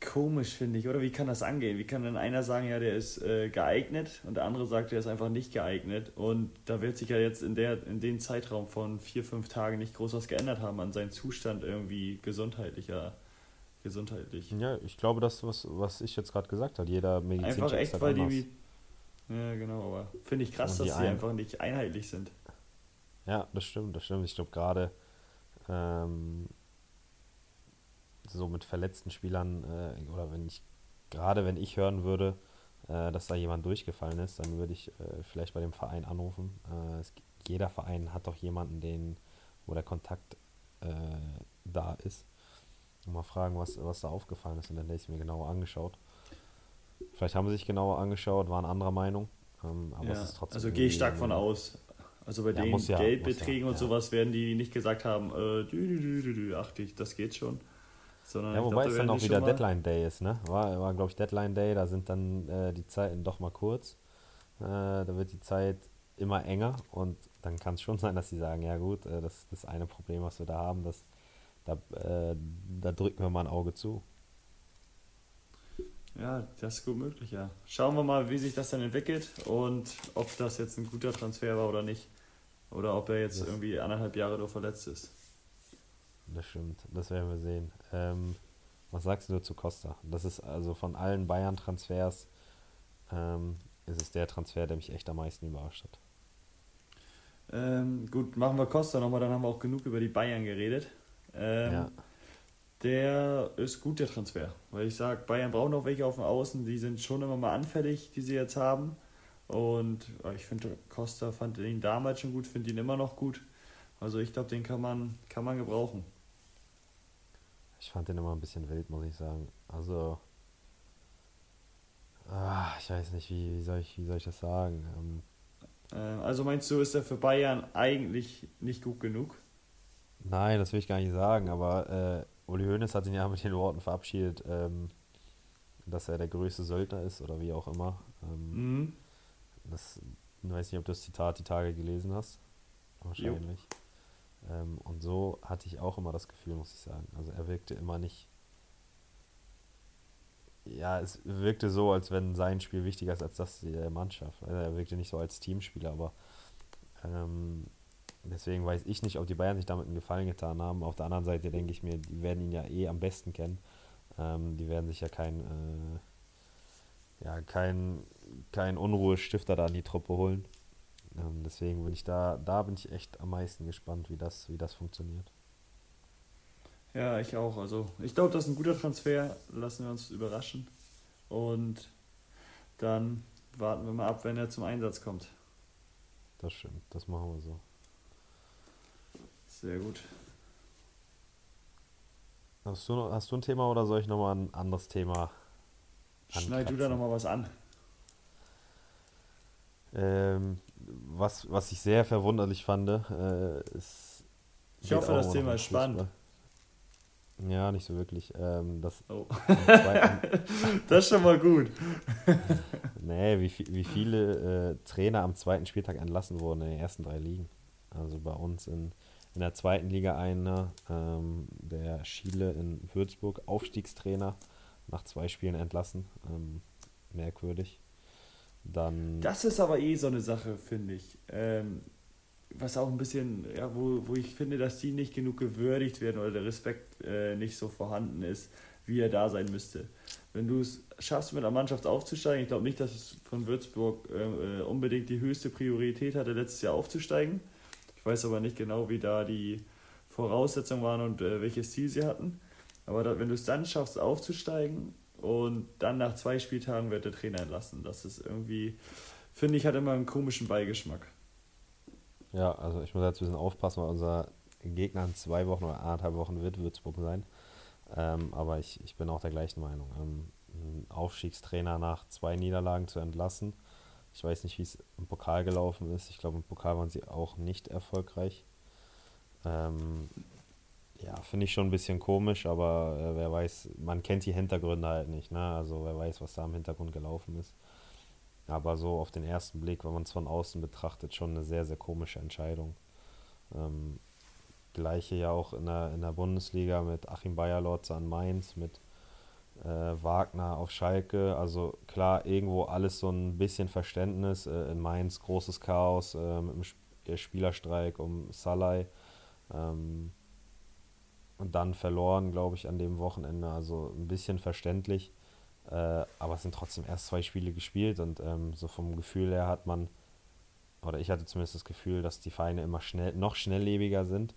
komisch, finde ich, oder? Wie kann das angehen? Wie kann dann einer sagen, ja, der ist äh, geeignet und der andere sagt, der ist einfach nicht geeignet? Und da wird sich ja jetzt in, der, in dem Zeitraum von vier, fünf Tagen nicht groß was geändert haben an seinem Zustand irgendwie gesundheitlicher. Gesundheitlich. Ja, ich glaube, das, was, was ich jetzt gerade gesagt habe, jeder Medizin Einfach echt, weil die. Ja, genau, aber finde ich krass, dass die ein... einfach nicht einheitlich sind. Ja, das stimmt, das stimmt. Ich glaube, gerade. Ähm, so mit verletzten Spielern äh, oder wenn ich, gerade wenn ich hören würde, äh, dass da jemand durchgefallen ist, dann würde ich äh, vielleicht bei dem Verein anrufen. Äh, es, jeder Verein hat doch jemanden, den, wo der Kontakt äh, da ist. Und mal fragen, was, was da aufgefallen ist und dann hätte ich es mir genauer angeschaut. Vielleicht haben sie sich genauer angeschaut, waren anderer Meinung. Ähm, aber ja, es ist trotzdem. Also gehe ich stark von aus. Also bei ja, den ja, Geldbeträgen und sowas werden die nicht gesagt haben, äh, dü, dü, dü, ach, das geht schon. Sondern ja, wobei glaub, es dann auch wieder Deadline Day ist, ne? War, war glaube ich, Deadline Day, da sind dann äh, die Zeiten doch mal kurz. Äh, da wird die Zeit immer enger und dann kann es schon *laughs* sein, dass sie sagen, ja gut, äh, das, das eine Problem, was wir da haben, das, da, äh, da drücken wir mal ein Auge zu. Ja, das ist gut möglich, ja. Schauen wir mal, wie sich das dann entwickelt und ob das jetzt ein guter Transfer war oder nicht. Oder ob er jetzt das irgendwie anderthalb Jahre nur verletzt ist. Das stimmt, das werden wir sehen. Ähm, was sagst du zu Costa? Das ist also von allen Bayern-Transfers ähm, ist es der Transfer, der mich echt am meisten überrascht hat. Ähm, gut, machen wir Costa nochmal, dann haben wir auch genug über die Bayern geredet. Ähm, ja. Der ist gut, der Transfer. Weil ich sage, Bayern braucht noch welche auf dem Außen, die sind schon immer mal anfällig, die sie jetzt haben. Und ich finde, Costa fand ihn damals schon gut, finde ihn immer noch gut. Also ich glaube, den kann man, kann man gebrauchen. Ich fand den immer ein bisschen wild, muss ich sagen. Also, ah, ich weiß nicht, wie, wie, soll, ich, wie soll ich das sagen? Ähm, äh, also meinst du, ist er für Bayern eigentlich nicht gut genug? Nein, das will ich gar nicht sagen, aber äh, Uli Hoeneß hat ihn ja mit den Worten verabschiedet, ähm, dass er der größte Söldner ist oder wie auch immer. Ähm, mhm. das, ich weiß nicht, ob du das Zitat die Tage gelesen hast. Wahrscheinlich. Ähm, und so hatte ich auch immer das Gefühl, muss ich sagen. Also er wirkte immer nicht. Ja, es wirkte so, als wenn sein Spiel wichtiger ist als das der Mannschaft. Also er wirkte nicht so als Teamspieler, aber ähm, deswegen weiß ich nicht, ob die Bayern sich damit einen Gefallen getan haben. Auf der anderen Seite denke ich mir, die werden ihn ja eh am besten kennen. Ähm, die werden sich ja kein, äh, ja, kein, kein Unruhestifter da in die Truppe holen. Ähm, deswegen bin ich da, da bin ich echt am meisten gespannt, wie das, wie das funktioniert. Ja, ich auch. Also ich glaube, das ist ein guter Transfer. Lassen wir uns überraschen. Und dann warten wir mal ab, wenn er zum Einsatz kommt. Das stimmt, das machen wir so. Sehr gut. Hast du, hast du ein Thema oder soll ich nochmal ein anderes Thema Schneid du da nochmal was an. Ähm, was, was ich sehr verwunderlich fand, äh, ist. Ich hoffe, das Thema ist spannend. Ja, nicht so wirklich. Ähm, das, oh. *laughs* das ist schon mal gut. *laughs* nee, wie, wie viele äh, Trainer am zweiten Spieltag entlassen wurden in den ersten drei Ligen. Also bei uns in, in der zweiten Liga einer, ähm, der Schiele in Würzburg, Aufstiegstrainer, nach zwei Spielen entlassen. Ähm, merkwürdig. Dann das ist aber eh so eine Sache, finde ich. Ähm, was auch ein bisschen, ja, wo, wo ich finde, dass die nicht genug gewürdigt werden oder der Respekt äh, nicht so vorhanden ist, wie er da sein müsste. Wenn du es schaffst, mit einer Mannschaft aufzusteigen, ich glaube nicht, dass es von Würzburg äh, unbedingt die höchste Priorität hatte, letztes Jahr aufzusteigen. Ich weiß aber nicht genau, wie da die Voraussetzungen waren und äh, welches Ziel sie hatten. Aber da, wenn du es dann schaffst, aufzusteigen und dann nach zwei Spieltagen wird der Trainer entlassen. Das ist irgendwie, finde ich, hat immer einen komischen Beigeschmack. Ja, also ich muss jetzt ein bisschen aufpassen, weil unser Gegner in zwei Wochen oder anderthalb Wochen wird Würzburg sein. Ähm, aber ich, ich bin auch der gleichen Meinung. Ähm, einen Aufstiegstrainer nach zwei Niederlagen zu entlassen. Ich weiß nicht, wie es im Pokal gelaufen ist. Ich glaube, im Pokal waren sie auch nicht erfolgreich. Ähm, ja, finde ich schon ein bisschen komisch, aber äh, wer weiß, man kennt die Hintergründe halt nicht, ne? Also wer weiß, was da im Hintergrund gelaufen ist. Aber so auf den ersten Blick, wenn man es von außen betrachtet, schon eine sehr, sehr komische Entscheidung. Ähm, gleiche ja auch in der, in der Bundesliga mit Achim Bayerlotz an Mainz, mit äh, Wagner auf Schalke. Also klar, irgendwo alles so ein bisschen Verständnis. Äh, in Mainz großes Chaos äh, mit dem Spielerstreik um Salai. Ähm, und dann verloren, glaube ich, an dem Wochenende. Also ein bisschen verständlich. Äh, aber es sind trotzdem erst zwei Spiele gespielt und ähm, so vom Gefühl her hat man, oder ich hatte zumindest das Gefühl, dass die Vereine immer schnell, noch schnelllebiger sind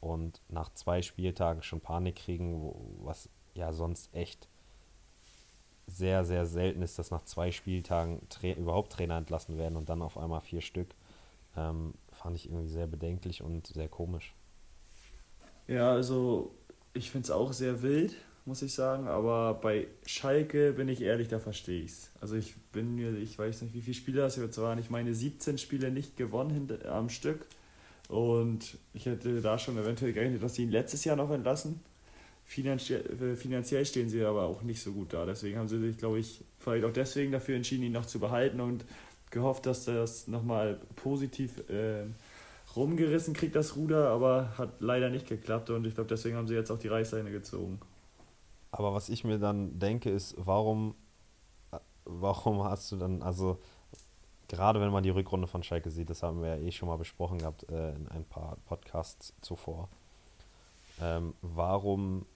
und nach zwei Spieltagen schon Panik kriegen, wo, was ja sonst echt sehr, sehr selten ist, dass nach zwei Spieltagen Tra überhaupt Trainer entlassen werden und dann auf einmal vier Stück. Ähm, fand ich irgendwie sehr bedenklich und sehr komisch. Ja, also ich finde es auch sehr wild, muss ich sagen, aber bei Schalke bin ich ehrlich, da verstehe ich es. Also ich bin mir, ich weiß nicht, wie viele Spiele das jetzt waren. Ich meine, 17 Spiele nicht gewonnen am Stück. Und ich hätte da schon eventuell gerechnet, dass sie ihn letztes Jahr noch entlassen. Finanziell, äh, finanziell stehen sie aber auch nicht so gut da. Deswegen haben sie sich, glaube ich, vielleicht auch deswegen dafür entschieden, ihn noch zu behalten und gehofft, dass das nochmal positiv äh, rumgerissen kriegt, das Ruder, aber hat leider nicht geklappt und ich glaube, deswegen haben sie jetzt auch die Reißleine gezogen. Aber was ich mir dann denke, ist, warum, warum hast du dann, also gerade wenn man die Rückrunde von Schalke sieht, das haben wir ja eh schon mal besprochen gehabt äh, in ein paar Podcasts zuvor, ähm, warum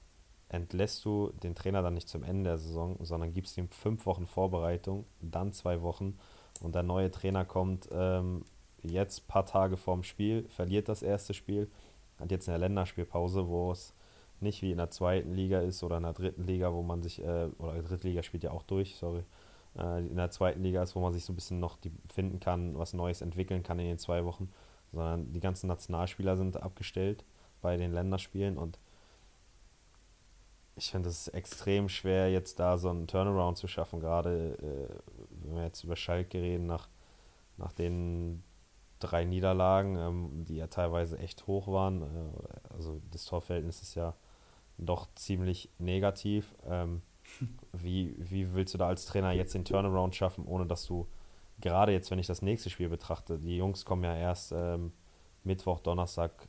entlässt du den Trainer dann nicht zum Ende der Saison, sondern gibst ihm fünf Wochen Vorbereitung, dann zwei Wochen und der neue Trainer kommt ähm, jetzt ein paar Tage vorm Spiel, verliert das erste Spiel, hat jetzt eine Länderspielpause, wo es nicht wie in der zweiten Liga ist oder in der dritten Liga, wo man sich, äh, oder die dritte Liga spielt ja auch durch, sorry, äh, in der zweiten Liga ist, wo man sich so ein bisschen noch die, finden kann, was Neues entwickeln kann in den zwei Wochen, sondern die ganzen Nationalspieler sind abgestellt bei den Länderspielen und ich finde es extrem schwer, jetzt da so einen Turnaround zu schaffen, gerade äh, wenn wir jetzt über Schalke reden, nach, nach den drei Niederlagen, ähm, die ja teilweise echt hoch waren. Äh, also das Torverhältnis ist ja doch ziemlich negativ. Ähm, *laughs* wie, wie willst du da als Trainer jetzt den Turnaround schaffen, ohne dass du gerade jetzt, wenn ich das nächste Spiel betrachte, die Jungs kommen ja erst ähm, Mittwoch, Donnerstag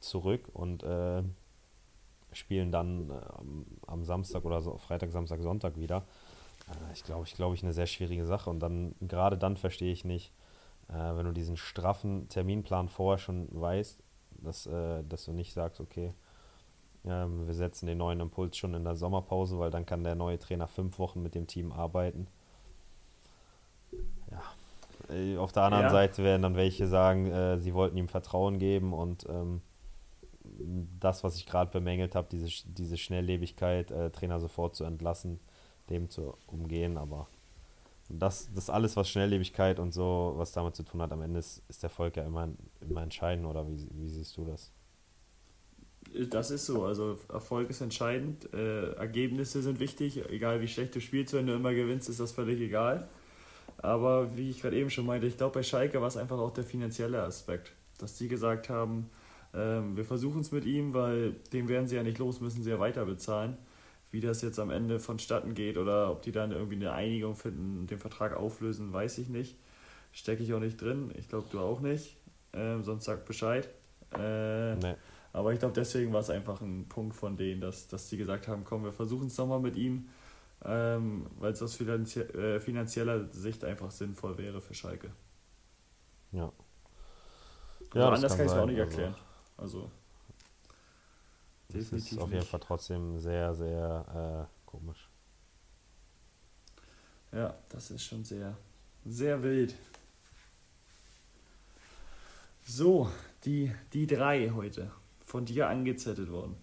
zurück und äh, spielen dann äh, am Samstag oder so, Freitag, Samstag, Sonntag wieder. Äh, ich glaube, ich glaube, ich eine sehr schwierige Sache. Und dann, gerade dann verstehe ich nicht, äh, wenn du diesen straffen Terminplan vorher schon weißt, dass, äh, dass du nicht sagst, okay, ähm, wir setzen den neuen Impuls schon in der Sommerpause, weil dann kann der neue Trainer fünf Wochen mit dem Team arbeiten. Ja. Äh, auf der anderen ja. Seite werden dann welche sagen, äh, sie wollten ihm Vertrauen geben und ähm, das, was ich gerade bemängelt habe, diese, diese Schnelllebigkeit, äh, Trainer sofort zu entlassen, dem zu umgehen, aber das, das alles, was Schnelllebigkeit und so, was damit zu tun hat, am Ende ist, ist Erfolg ja immer, immer entscheidend, oder wie, wie siehst du das? Das ist so, also Erfolg ist entscheidend, äh, Ergebnisse sind wichtig, egal wie schlecht du spielst, wenn du immer gewinnst, ist das völlig egal. Aber wie ich gerade eben schon meinte, ich glaube bei Schalke war es einfach auch der finanzielle Aspekt, dass die gesagt haben, ähm, wir versuchen es mit ihm, weil dem werden sie ja nicht los, müssen sie ja weiter bezahlen. Wie das jetzt am Ende vonstatten geht oder ob die dann irgendwie eine Einigung finden und den Vertrag auflösen, weiß ich nicht. Stecke ich auch nicht drin. Ich glaube, du auch nicht. Ähm, sonst sag Bescheid. Äh, nee. Aber ich glaube, deswegen war es einfach ein Punkt von denen, dass, dass sie gesagt haben, komm, wir versuchen es nochmal mit ihm, ähm, weil es aus finanzie äh, finanzieller Sicht einfach sinnvoll wäre für Schalke. Ja. ja anders kann, kann ich es auch nicht also erklären. Also. Das ist auf jeden Fall trotzdem sehr, sehr äh, komisch. Ja, das ist schon sehr, sehr wild. So, die, die drei heute von dir angezettet worden.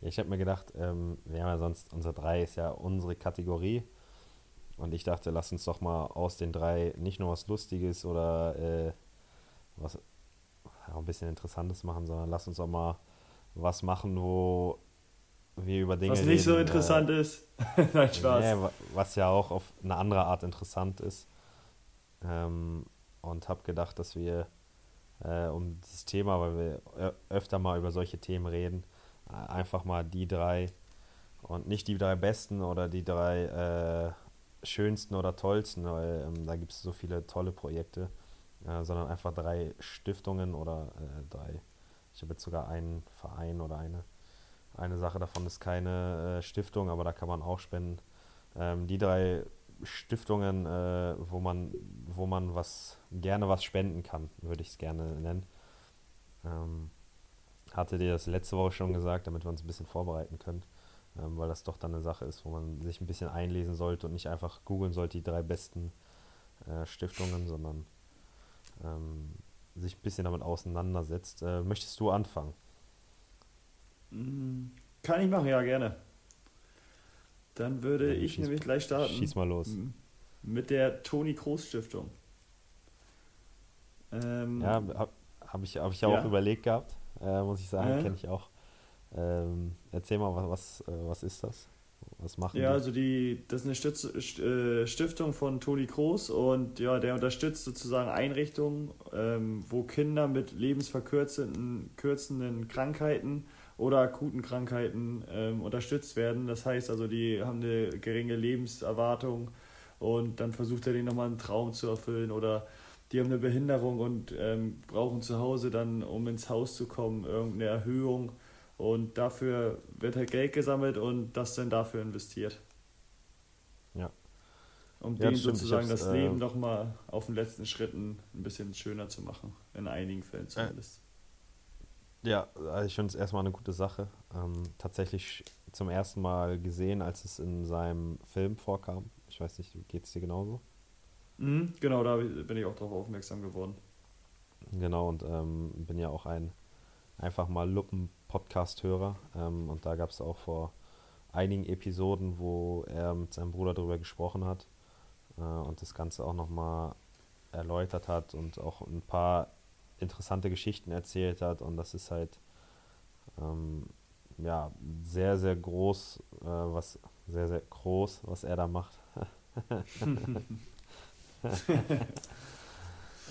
Ja, ich habe mir gedacht, ähm, wir haben ja sonst, unser drei ist ja unsere Kategorie. Und ich dachte, lass uns doch mal aus den drei nicht nur was Lustiges oder äh, was ja, ein bisschen Interessantes machen, sondern lass uns auch mal was machen, wo wir über Dinge Was nicht reden, so interessant äh, ist. *laughs* Nein, Spaß. Nee, was ja auch auf eine andere Art interessant ist. Ähm, und habe gedacht, dass wir äh, um dieses Thema, weil wir öfter mal über solche Themen reden, äh, einfach mal die drei und nicht die drei besten oder die drei äh, schönsten oder tollsten, weil ähm, da gibt es so viele tolle Projekte, äh, sondern einfach drei Stiftungen oder äh, drei ich habe jetzt sogar einen Verein oder eine, eine Sache davon ist keine äh, Stiftung, aber da kann man auch spenden. Ähm, die drei Stiftungen, äh, wo man, wo man was gerne was spenden kann, würde ich es gerne nennen. Ähm, hatte dir das letzte Woche schon gesagt, damit wir uns ein bisschen vorbereiten können, ähm, weil das doch dann eine Sache ist, wo man sich ein bisschen einlesen sollte und nicht einfach googeln sollte, die drei besten äh, Stiftungen, sondern ähm, sich ein bisschen damit auseinandersetzt. Äh, möchtest du anfangen? Mm, kann ich machen, ja, gerne. Dann würde ja, ich nämlich gleich starten. Schieß mal los. Mit der Toni Kroos Stiftung. Ähm, ja, habe hab ich, hab ich ja auch überlegt gehabt, äh, muss ich sagen, äh. kenne ich auch. Ähm, erzähl mal, was, was, äh, was ist das? Was machen Ja, die? also die, das ist eine Stütz, äh, Stiftung von Toni Kroos und ja, der unterstützt sozusagen Einrichtungen, ähm, wo Kinder mit lebensverkürzenden kürzenden Krankheiten oder akuten Krankheiten ähm, unterstützt werden. Das heißt also, die haben eine geringe Lebenserwartung und dann versucht er denen nochmal einen Traum zu erfüllen oder die haben eine Behinderung und ähm, brauchen zu Hause dann, um ins Haus zu kommen, irgendeine Erhöhung und dafür wird halt Geld gesammelt und das dann dafür investiert. Ja. Um ja, denen sozusagen das Leben äh, nochmal auf den letzten Schritten ein bisschen schöner zu machen. In einigen Fällen äh, zumindest. Äh, ja, also ich finde es erstmal eine gute Sache. Ähm, tatsächlich zum ersten Mal gesehen, als es in seinem Film vorkam. Ich weiß nicht, geht es dir genauso? Mhm, genau, da bin ich auch darauf aufmerksam geworden. Genau, und ähm, bin ja auch ein einfach mal Luppen Podcast-Hörer. Ähm, und da gab es auch vor einigen Episoden, wo er mit seinem Bruder darüber gesprochen hat äh, und das Ganze auch nochmal erläutert hat und auch ein paar interessante Geschichten erzählt hat. Und das ist halt ähm, ja sehr, sehr groß, äh, was sehr, sehr groß, was er da macht. *laughs* *laughs*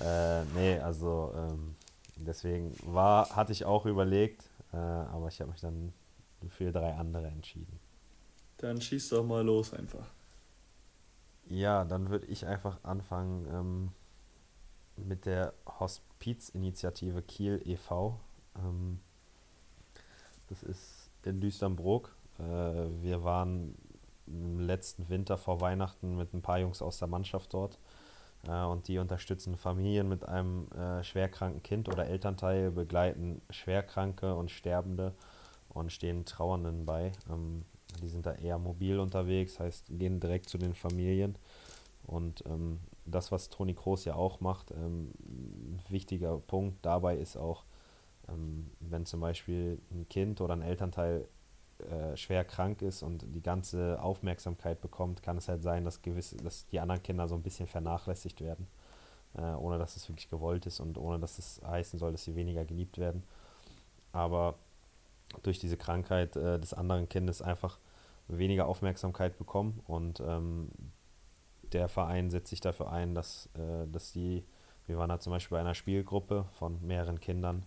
äh, nee, also ähm, deswegen war, hatte ich auch überlegt, äh, aber ich habe mich dann für drei andere entschieden. Dann schieß doch mal los einfach. Ja, dann würde ich einfach anfangen ähm, mit der Hospizinitiative Kiel e.V. Ähm, das ist in Düsternbrook. Äh, wir waren im letzten Winter vor Weihnachten mit ein paar Jungs aus der Mannschaft dort. Äh, und die unterstützen Familien mit einem äh, schwerkranken Kind oder Elternteil, begleiten Schwerkranke und Sterbende und stehen Trauernden bei. Ähm, die sind da eher mobil unterwegs, heißt, gehen direkt zu den Familien. Und ähm, das, was Toni Kroos ja auch macht, ähm, ein wichtiger Punkt dabei ist auch, ähm, wenn zum Beispiel ein Kind oder ein Elternteil äh, schwer krank ist und die ganze Aufmerksamkeit bekommt, kann es halt sein, dass gewisse, dass die anderen Kinder so ein bisschen vernachlässigt werden, äh, ohne dass es wirklich gewollt ist und ohne dass es heißen soll, dass sie weniger geliebt werden. Aber durch diese Krankheit äh, des anderen Kindes einfach weniger Aufmerksamkeit bekommen und ähm, der Verein setzt sich dafür ein, dass, äh, dass die, wir waren da zum Beispiel bei einer Spielgruppe von mehreren Kindern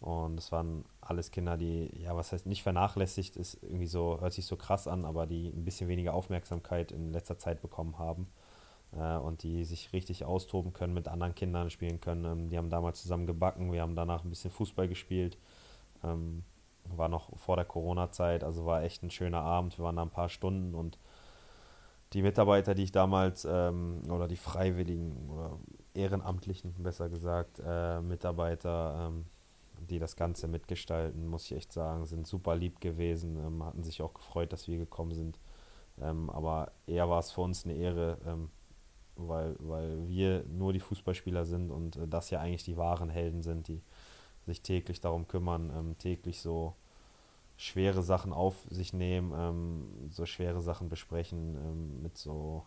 und es waren alles Kinder, die, ja, was heißt nicht vernachlässigt, ist irgendwie so, hört sich so krass an, aber die ein bisschen weniger Aufmerksamkeit in letzter Zeit bekommen haben äh, und die sich richtig austoben können, mit anderen Kindern spielen können. Ähm, die haben damals zusammen gebacken, wir haben danach ein bisschen Fußball gespielt. Ähm, war noch vor der Corona-Zeit, also war echt ein schöner Abend. Wir waren da ein paar Stunden und die Mitarbeiter, die ich damals, ähm, oder die Freiwilligen oder Ehrenamtlichen, besser gesagt, äh, Mitarbeiter, ähm, die das Ganze mitgestalten, muss ich echt sagen, sind super lieb gewesen, ähm, hatten sich auch gefreut, dass wir gekommen sind. Ähm, aber eher war es für uns eine Ehre, ähm, weil, weil wir nur die Fußballspieler sind und äh, das ja eigentlich die wahren Helden sind, die sich täglich darum kümmern, ähm, täglich so schwere Sachen auf sich nehmen, ähm, so schwere Sachen besprechen, mit so,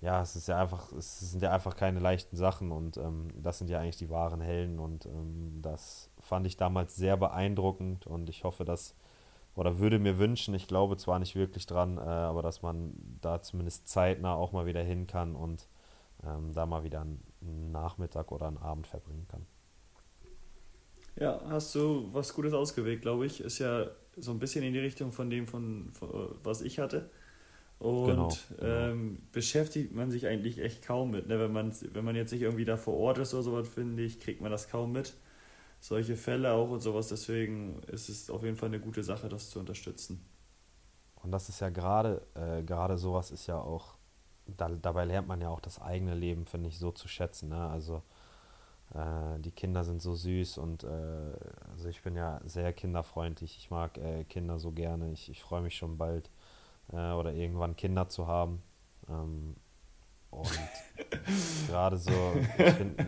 ja, es ist ja einfach, es sind ja einfach keine leichten Sachen und ähm, das sind ja eigentlich die wahren Helden und ähm, das fand ich damals sehr beeindruckend und ich hoffe, dass, oder würde mir wünschen, ich glaube zwar nicht wirklich dran, äh, aber dass man da zumindest zeitnah auch mal wieder hin kann und ähm, da mal wieder einen Nachmittag oder einen Abend verbringen kann. Ja, hast du was Gutes ausgewählt, glaube ich. Ist ja so ein bisschen in die Richtung von dem, von, von was ich hatte. Und genau, genau. Ähm, beschäftigt man sich eigentlich echt kaum mit. Ne? Wenn, man, wenn man jetzt nicht irgendwie da vor Ort ist oder sowas, finde ich, kriegt man das kaum mit. Solche Fälle auch und sowas. Deswegen ist es auf jeden Fall eine gute Sache, das zu unterstützen. Und das ist ja gerade, äh, gerade sowas ist ja auch, da, dabei lernt man ja auch das eigene Leben, finde ich, so zu schätzen. Ne? Also äh, die Kinder sind so süß und äh, also ich bin ja sehr kinderfreundlich. Ich mag äh, Kinder so gerne. Ich, ich freue mich schon bald äh, oder irgendwann Kinder zu haben. Ähm, und *laughs* gerade so, ich, find,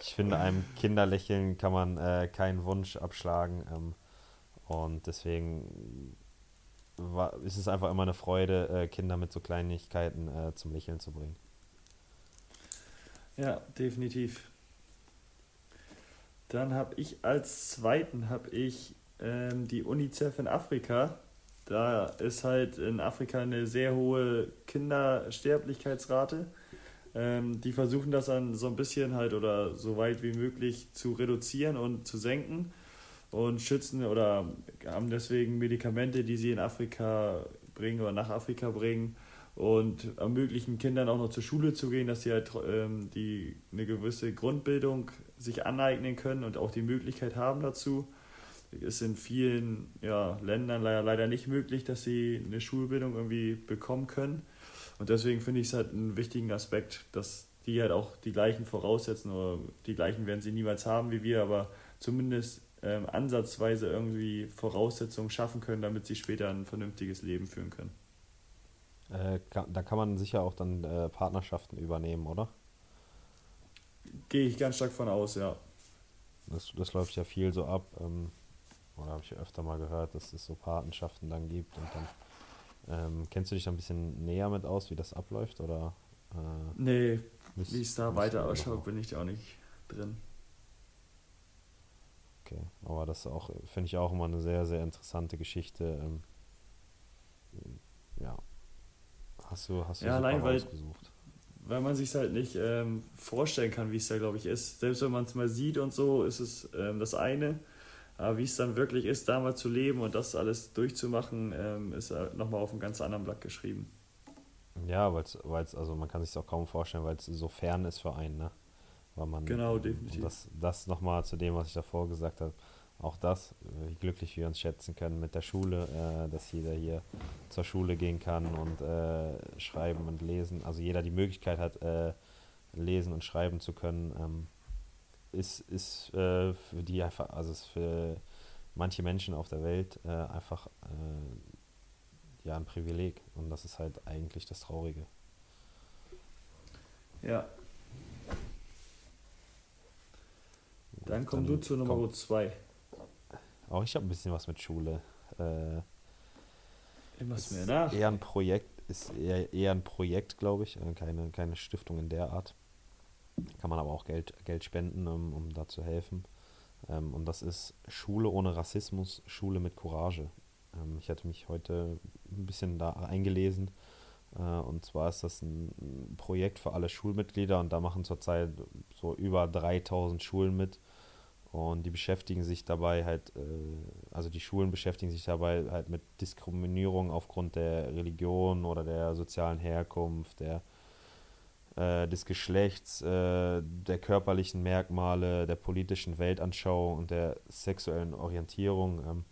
ich, finde, einem Kinderlächeln kann man äh, keinen Wunsch abschlagen. Ähm, und deswegen war, ist es einfach immer eine Freude, äh, Kinder mit so Kleinigkeiten zum Lächeln zu bringen. Ja, definitiv. Dann habe ich als zweiten habe ich ähm, die UNICEF in Afrika. Da ist halt in Afrika eine sehr hohe Kindersterblichkeitsrate. Ähm, die versuchen das dann so ein bisschen halt oder so weit wie möglich zu reduzieren und zu senken und schützen oder haben deswegen Medikamente, die sie in Afrika bringen oder nach Afrika bringen und ermöglichen Kindern auch noch zur Schule zu gehen, dass sie halt ähm, die, eine gewisse Grundbildung sich aneignen können und auch die Möglichkeit haben dazu. Ist in vielen ja, Ländern leider, leider nicht möglich, dass sie eine Schulbildung irgendwie bekommen können. Und deswegen finde ich es halt einen wichtigen Aspekt, dass die halt auch die gleichen voraussetzen oder die gleichen werden sie niemals haben wie wir, aber zumindest ähm, ansatzweise irgendwie Voraussetzungen schaffen können, damit sie später ein vernünftiges Leben führen können. Äh, da kann man sicher auch dann äh, Partnerschaften übernehmen, oder? Gehe ich ganz stark von aus, ja. Das, das läuft ja viel so ab. Ähm, oder habe ich öfter mal gehört, dass es so Patenschaften dann gibt. Und dann ähm, kennst du dich da ein bisschen näher mit aus, wie das abläuft? Oder, äh, nee, wie es da weiter ausschaut, bin ich da auch nicht drin. Okay, aber das auch, finde ich auch immer eine sehr, sehr interessante Geschichte. Ähm, ja, Hast du, hast du ja, allein weil, rausgesucht. Weil man sich halt nicht ähm, vorstellen kann, wie es da, glaube ich, ist. Selbst wenn man es mal sieht und so, ist es ähm, das eine. Aber wie es dann wirklich ist, da mal zu leben und das alles durchzumachen, ähm, ist nochmal auf einem ganz anderen Blatt geschrieben. Ja, weil es, also man kann sich auch kaum vorstellen, weil es so fern ist für einen, ne? weil man genau, definitiv. das, das nochmal zu dem, was ich davor gesagt habe, auch das, wie glücklich wir uns schätzen können mit der Schule, äh, dass jeder hier zur Schule gehen kann und äh, schreiben und lesen, also jeder die Möglichkeit hat, äh, lesen und schreiben zu können, ähm, ist, ist äh, für die einfach, also ist für manche Menschen auf der Welt äh, einfach äh, ja ein Privileg und das ist halt eigentlich das Traurige. Ja. Dann komm Dann du zu Nummer 2. Auch ich habe ein bisschen was mit Schule. Äh, was mehr nach. Eher ein Projekt, ist eher, eher ein Projekt, glaube ich, äh, keine, keine Stiftung in der Art. Kann man aber auch Geld, Geld spenden, um, um da zu helfen. Ähm, und das ist Schule ohne Rassismus, Schule mit Courage. Ähm, ich hatte mich heute ein bisschen da eingelesen. Äh, und zwar ist das ein, ein Projekt für alle Schulmitglieder und da machen zurzeit so über 3000 Schulen mit und die beschäftigen sich dabei halt, äh, also die Schulen beschäftigen sich dabei halt mit Diskriminierung aufgrund der Religion oder der sozialen Herkunft, der, äh, des Geschlechts, äh, der körperlichen Merkmale, der politischen Weltanschauung und der sexuellen Orientierung. Ähm,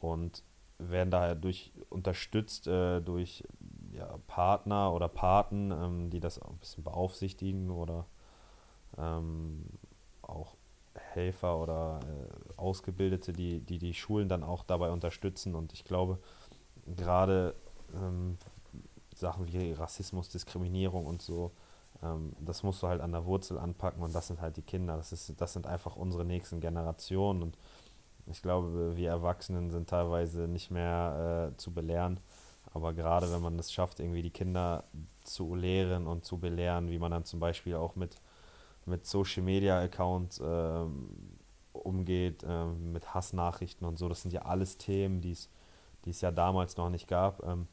und werden daher durch unterstützt äh, durch ja, Partner oder Paten, ähm, die das auch ein bisschen beaufsichtigen oder ähm, auch Helfer oder äh, Ausgebildete, die, die die Schulen dann auch dabei unterstützen. Und ich glaube, gerade ähm, Sachen wie Rassismus, Diskriminierung und so, ähm, das musst du halt an der Wurzel anpacken und das sind halt die Kinder. Das, ist, das sind einfach unsere nächsten Generationen und ich glaube, wir Erwachsenen sind teilweise nicht mehr äh, zu belehren. Aber gerade wenn man es schafft, irgendwie die Kinder zu lehren und zu belehren, wie man dann zum Beispiel auch mit mit Social Media Accounts ähm, umgeht, ähm, mit Hassnachrichten und so. Das sind ja alles Themen, die es ja damals noch nicht gab. Ähm,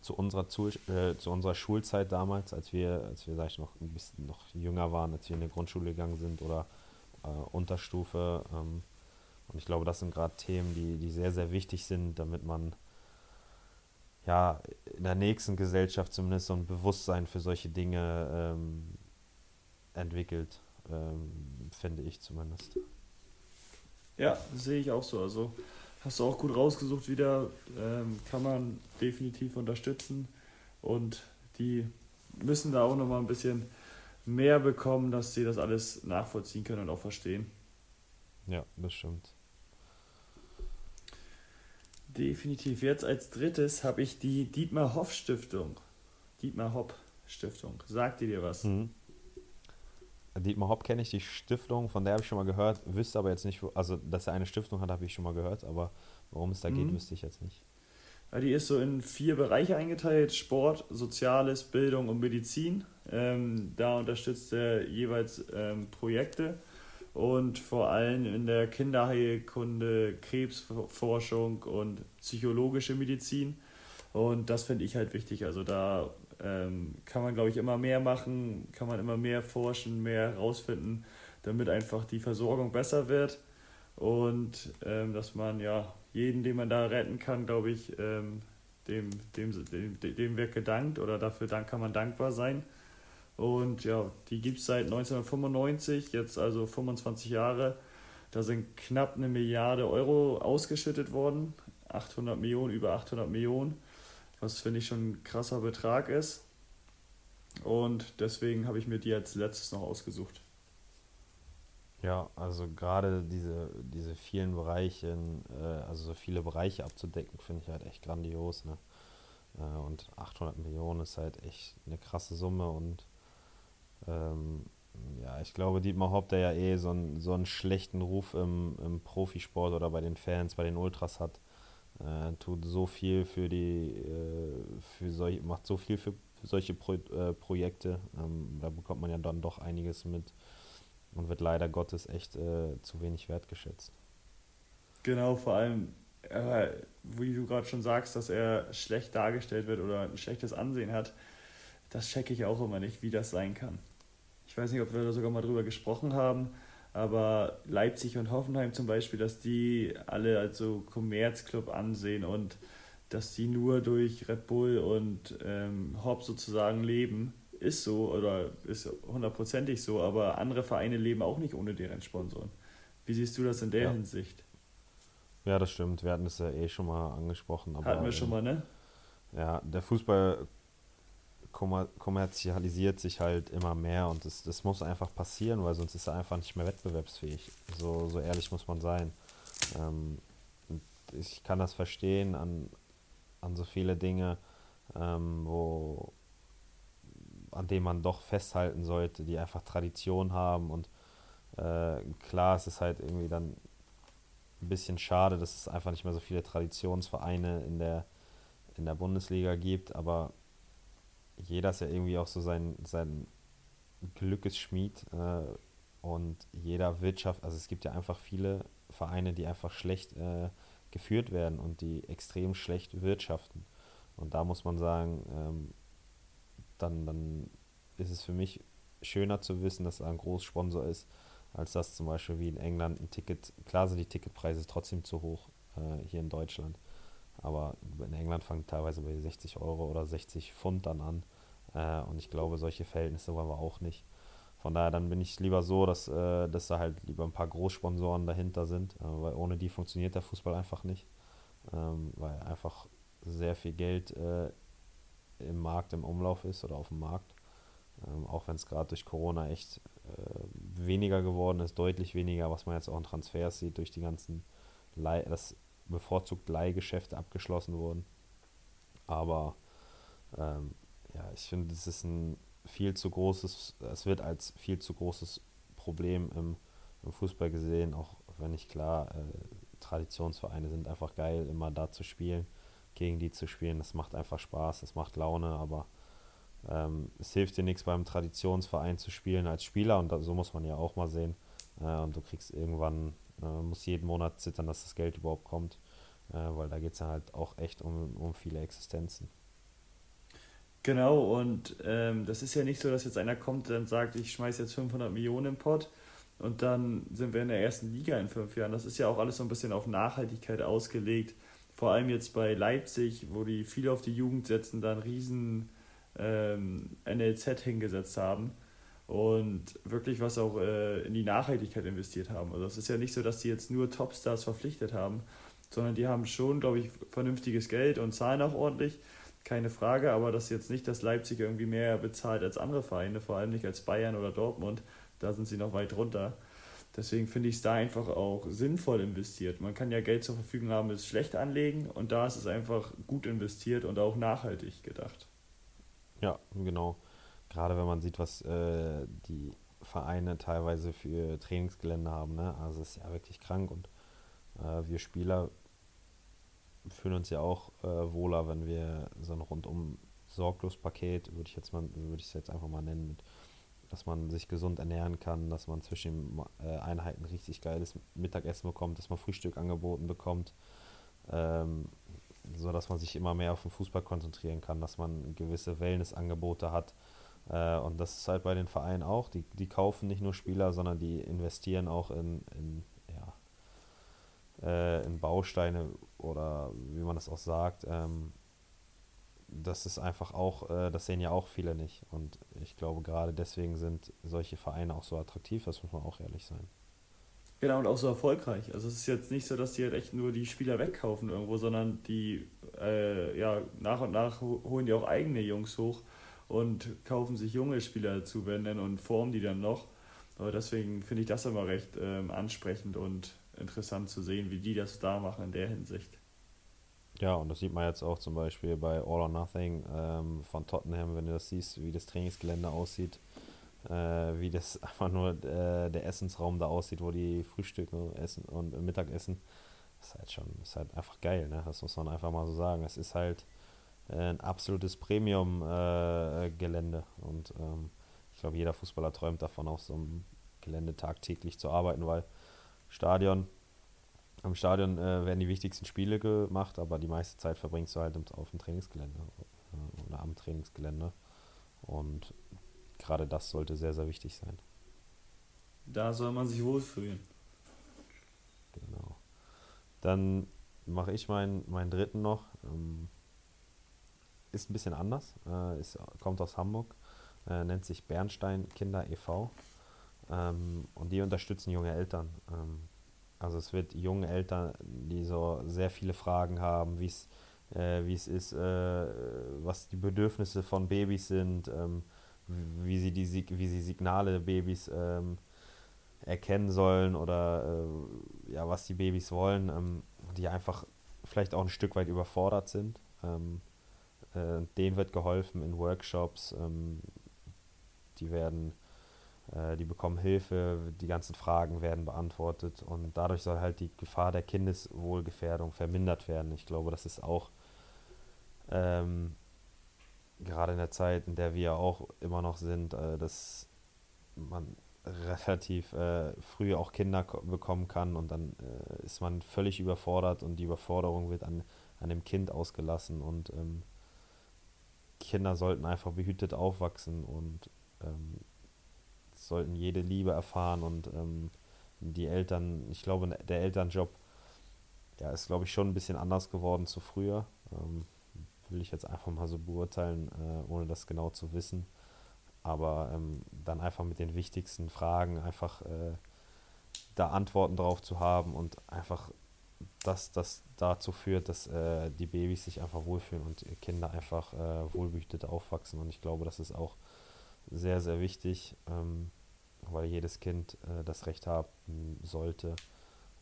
zu unserer, zu, äh, zu unserer Schulzeit damals, als wir, als wir, sag ich, noch ein bisschen noch jünger waren, als wir in die Grundschule gegangen sind oder äh, Unterstufe. Ähm, und ich glaube, das sind gerade Themen, die, die sehr, sehr wichtig sind, damit man ja in der nächsten Gesellschaft zumindest so ein Bewusstsein für solche Dinge ähm, entwickelt, ähm, finde ich zumindest. Ja, sehe ich auch so. Also hast du auch gut rausgesucht wieder, ähm, kann man definitiv unterstützen und die müssen da auch nochmal ein bisschen mehr bekommen, dass sie das alles nachvollziehen können und auch verstehen. Ja, das stimmt. Definitiv. Jetzt als drittes habe ich die Dietmar Hoff Stiftung. Dietmar Hopp Stiftung. Sagt die dir was? Mhm. Dietmar Hopp kenne ich, die Stiftung, von der habe ich schon mal gehört, wüsste aber jetzt nicht, wo, also dass er eine Stiftung hat, habe ich schon mal gehört, aber worum es da mhm. geht, wüsste ich jetzt nicht. Ja, die ist so in vier Bereiche eingeteilt: Sport, Soziales, Bildung und Medizin. Ähm, da unterstützt er jeweils ähm, Projekte und vor allem in der Kinderheilkunde, Krebsforschung und psychologische Medizin. Und das finde ich halt wichtig. Also da ähm, kann man, glaube ich, immer mehr machen, kann man immer mehr forschen, mehr herausfinden, damit einfach die Versorgung besser wird und ähm, dass man ja jeden, den man da retten kann, glaube ich, ähm, dem, dem, dem, dem wird gedankt oder dafür dann kann man dankbar sein. Und ja, die gibt es seit 1995, jetzt also 25 Jahre. Da sind knapp eine Milliarde Euro ausgeschüttet worden, 800 Millionen, über 800 Millionen was finde ich schon ein krasser Betrag ist. Und deswegen habe ich mir die als letztes noch ausgesucht. Ja, also gerade diese, diese vielen Bereiche, äh, also so viele Bereiche abzudecken, finde ich halt echt grandios. Ne? Äh, und 800 Millionen ist halt echt eine krasse Summe und ähm, ja, ich glaube, Dietmar Hopp, der ja eh so einen, so einen schlechten Ruf im, im Profisport oder bei den Fans, bei den Ultras hat, äh, tut so viel für die, äh, für solche, macht so viel für, für solche Pro, äh, Projekte. Ähm, da bekommt man ja dann doch einiges mit und wird leider Gottes echt äh, zu wenig wertgeschätzt. Genau, vor allem, wie du gerade schon sagst, dass er schlecht dargestellt wird oder ein schlechtes Ansehen hat, das checke ich auch immer nicht, wie das sein kann. Ich weiß nicht, ob wir da sogar mal drüber gesprochen haben aber Leipzig und Hoffenheim zum Beispiel, dass die alle als so Kommerzclub ansehen und dass die nur durch Red Bull und ähm, Hop sozusagen leben, ist so oder ist hundertprozentig so, aber andere Vereine leben auch nicht ohne deren Sponsoren. Wie siehst du das in der Ja. Hinsicht? Ja, das stimmt. Wir hatten es ja eh schon mal angesprochen. Aber, Hatten wir schon mal, ne? Ja, der Fußball kommer kommerzialisiert sich halt immer mehr und das, das muss einfach passieren, weil sonst ist er einfach nicht mehr wettbewerbsfähig. So, so ehrlich muss man sein. Ähm, ich kann das verstehen an, an so viele Dinge, ähm, wo, an denen man doch festhalten sollte, die einfach Tradition haben und äh, klar, es ist halt irgendwie dann ein bisschen schade, dass es einfach nicht mehr so viele Traditionsvereine in der, in der Bundesliga gibt, aber jeder ist ja irgendwie auch so sein, sein Glückesschmied äh, und jeder Wirtschaft, also es gibt ja einfach viele Vereine, die einfach schlecht äh, geführt werden und die extrem schlecht wirtschaften. Und da muss man sagen, ähm, dann, dann ist es für mich schöner zu wissen, dass er ein Großsponsor ist, als dass zum Beispiel wie in England ein Ticket, klar sind die Ticketpreise trotzdem zu hoch äh, hier in Deutschland, aber in England fangen teilweise bei 60 Euro oder 60 Pfund dann an äh, und ich glaube, solche Verhältnisse wollen wir auch nicht. Von daher dann bin ich lieber so, dass, äh, dass da halt lieber ein paar Großsponsoren dahinter sind, äh, weil ohne die funktioniert der Fußball einfach nicht, ähm, weil einfach sehr viel Geld äh, im Markt, im Umlauf ist oder auf dem Markt. Ähm, auch wenn es gerade durch Corona echt äh, weniger geworden ist, deutlich weniger, was man jetzt auch in Transfers sieht, durch die ganzen Leih, dass bevorzugt Leihgeschäfte abgeschlossen wurden. Aber ähm, ja, ich finde, es ist ein viel zu großes, es wird als viel zu großes Problem im, im Fußball gesehen, auch wenn ich klar, äh, Traditionsvereine sind einfach geil, immer da zu spielen, gegen die zu spielen. Das macht einfach Spaß, das macht Laune, aber ähm, es hilft dir nichts beim Traditionsverein zu spielen als Spieler und da, so muss man ja auch mal sehen. Äh, und du kriegst irgendwann, äh, musst jeden Monat zittern, dass das Geld überhaupt kommt, äh, weil da geht es ja halt auch echt um, um viele Existenzen. Genau, und ähm, das ist ja nicht so, dass jetzt einer kommt und sagt, ich schmeiß jetzt 500 Millionen im Pott und dann sind wir in der ersten Liga in fünf Jahren. Das ist ja auch alles so ein bisschen auf Nachhaltigkeit ausgelegt. Vor allem jetzt bei Leipzig, wo die viel auf die Jugend setzen, da einen riesen ähm, NLZ hingesetzt haben und wirklich was auch äh, in die Nachhaltigkeit investiert haben. Also es ist ja nicht so, dass die jetzt nur Topstars verpflichtet haben, sondern die haben schon, glaube ich, vernünftiges Geld und zahlen auch ordentlich keine Frage, aber das ist jetzt nicht, dass Leipzig irgendwie mehr bezahlt als andere Vereine, vor allem nicht als Bayern oder Dortmund. Da sind sie noch weit runter. Deswegen finde ich es da einfach auch sinnvoll investiert. Man kann ja Geld zur Verfügung haben, es schlecht anlegen und da ist es einfach gut investiert und auch nachhaltig gedacht. Ja, genau. Gerade wenn man sieht, was äh, die Vereine teilweise für Trainingsgelände haben, ne? Also es ist ja wirklich krank und äh, wir Spieler fühlen uns ja auch äh, wohler, wenn wir so ein rundum sorglos Paket, würde ich jetzt mal, würde ich es jetzt einfach mal nennen, mit, dass man sich gesund ernähren kann, dass man zwischen den äh, Einheiten richtig geiles Mittagessen bekommt, dass man Frühstück angeboten bekommt, ähm, so dass man sich immer mehr auf den Fußball konzentrieren kann, dass man gewisse Wellnessangebote hat. Äh, und das ist halt bei den Vereinen auch. Die, die kaufen nicht nur Spieler, sondern die investieren auch in, in ja, äh, in Bausteine oder wie man das auch sagt. Ähm, das ist einfach auch, äh, das sehen ja auch viele nicht. Und ich glaube, gerade deswegen sind solche Vereine auch so attraktiv, das muss man auch ehrlich sein. Genau, und auch so erfolgreich. Also es ist jetzt nicht so, dass die halt echt nur die Spieler wegkaufen irgendwo, sondern die, äh, ja, nach und nach holen die auch eigene Jungs hoch und kaufen sich junge Spieler dazu, wenn denn, und formen die dann noch. Aber deswegen finde ich das immer recht ähm, ansprechend und interessant zu sehen, wie die das da machen in der Hinsicht. Ja, und das sieht man jetzt auch zum Beispiel bei All or Nothing ähm, von Tottenham, wenn du das siehst, wie das Trainingsgelände aussieht, äh, wie das *laughs* einfach nur äh, der Essensraum da aussieht, wo die frühstücken essen und Mittagessen. Das ist halt schon, ist halt einfach geil, ne? Das muss man einfach mal so sagen. Es ist halt ein absolutes Premium-Gelände und ähm, ich glaube, jeder Fußballer träumt davon, auf so einem Gelände tagtäglich zu arbeiten, weil Stadion, am Stadion äh, werden die wichtigsten Spiele gemacht, aber die meiste Zeit verbringst du halt auf dem Trainingsgelände äh, oder am Trainingsgelände. Und gerade das sollte sehr, sehr wichtig sein. Da soll man sich wohlfühlen. Genau. Dann mache ich meinen, meinen dritten noch. Ähm, ist ein bisschen anders. Äh, ist, kommt aus Hamburg. äh, nennt sich Bernstein Kinder e.V. Ähm, und die unterstützen junge Eltern. Ähm, also es wird junge Eltern, die so sehr viele Fragen haben, wie es äh, wie es ist, äh, was die Bedürfnisse von Babys sind, ähm, wie, sie die, wie sie Signale Babys ähm, erkennen sollen oder äh, ja, was die Babys wollen, ähm, die einfach vielleicht auch ein Stück weit überfordert sind. Ähm, äh, denen wird geholfen in Workshops, ähm, die werden, äh, die bekommen Hilfe, die ganzen Fragen werden beantwortet und dadurch soll halt die Gefahr der Kindeswohlgefährdung vermindert werden. Ich glaube, das ist auch ähm, gerade in der Zeit, in der wir auch immer noch sind, äh, dass man relativ äh, früh auch Kinder bekommen kann und dann äh, ist man völlig überfordert und die Überforderung wird an, an dem Kind ausgelassen und ähm, Kinder sollten einfach behütet aufwachsen und ähm, sollten jede Liebe erfahren und ähm, die Eltern, ich glaube, der Elternjob ja, ist, glaube ich, schon ein bisschen anders geworden zu früher. Ähm, will ich jetzt einfach mal so beurteilen, äh, ohne das genau zu wissen. Aber ähm, dann einfach mit den wichtigsten Fragen einfach äh, da Antworten drauf zu haben und einfach dass das dazu führt, dass äh, die Babys sich einfach wohlfühlen und Kinder einfach äh, wohlbehütet aufwachsen. Und ich glaube, das ist auch sehr, sehr wichtig, ähm, weil jedes Kind äh, das Recht haben sollte,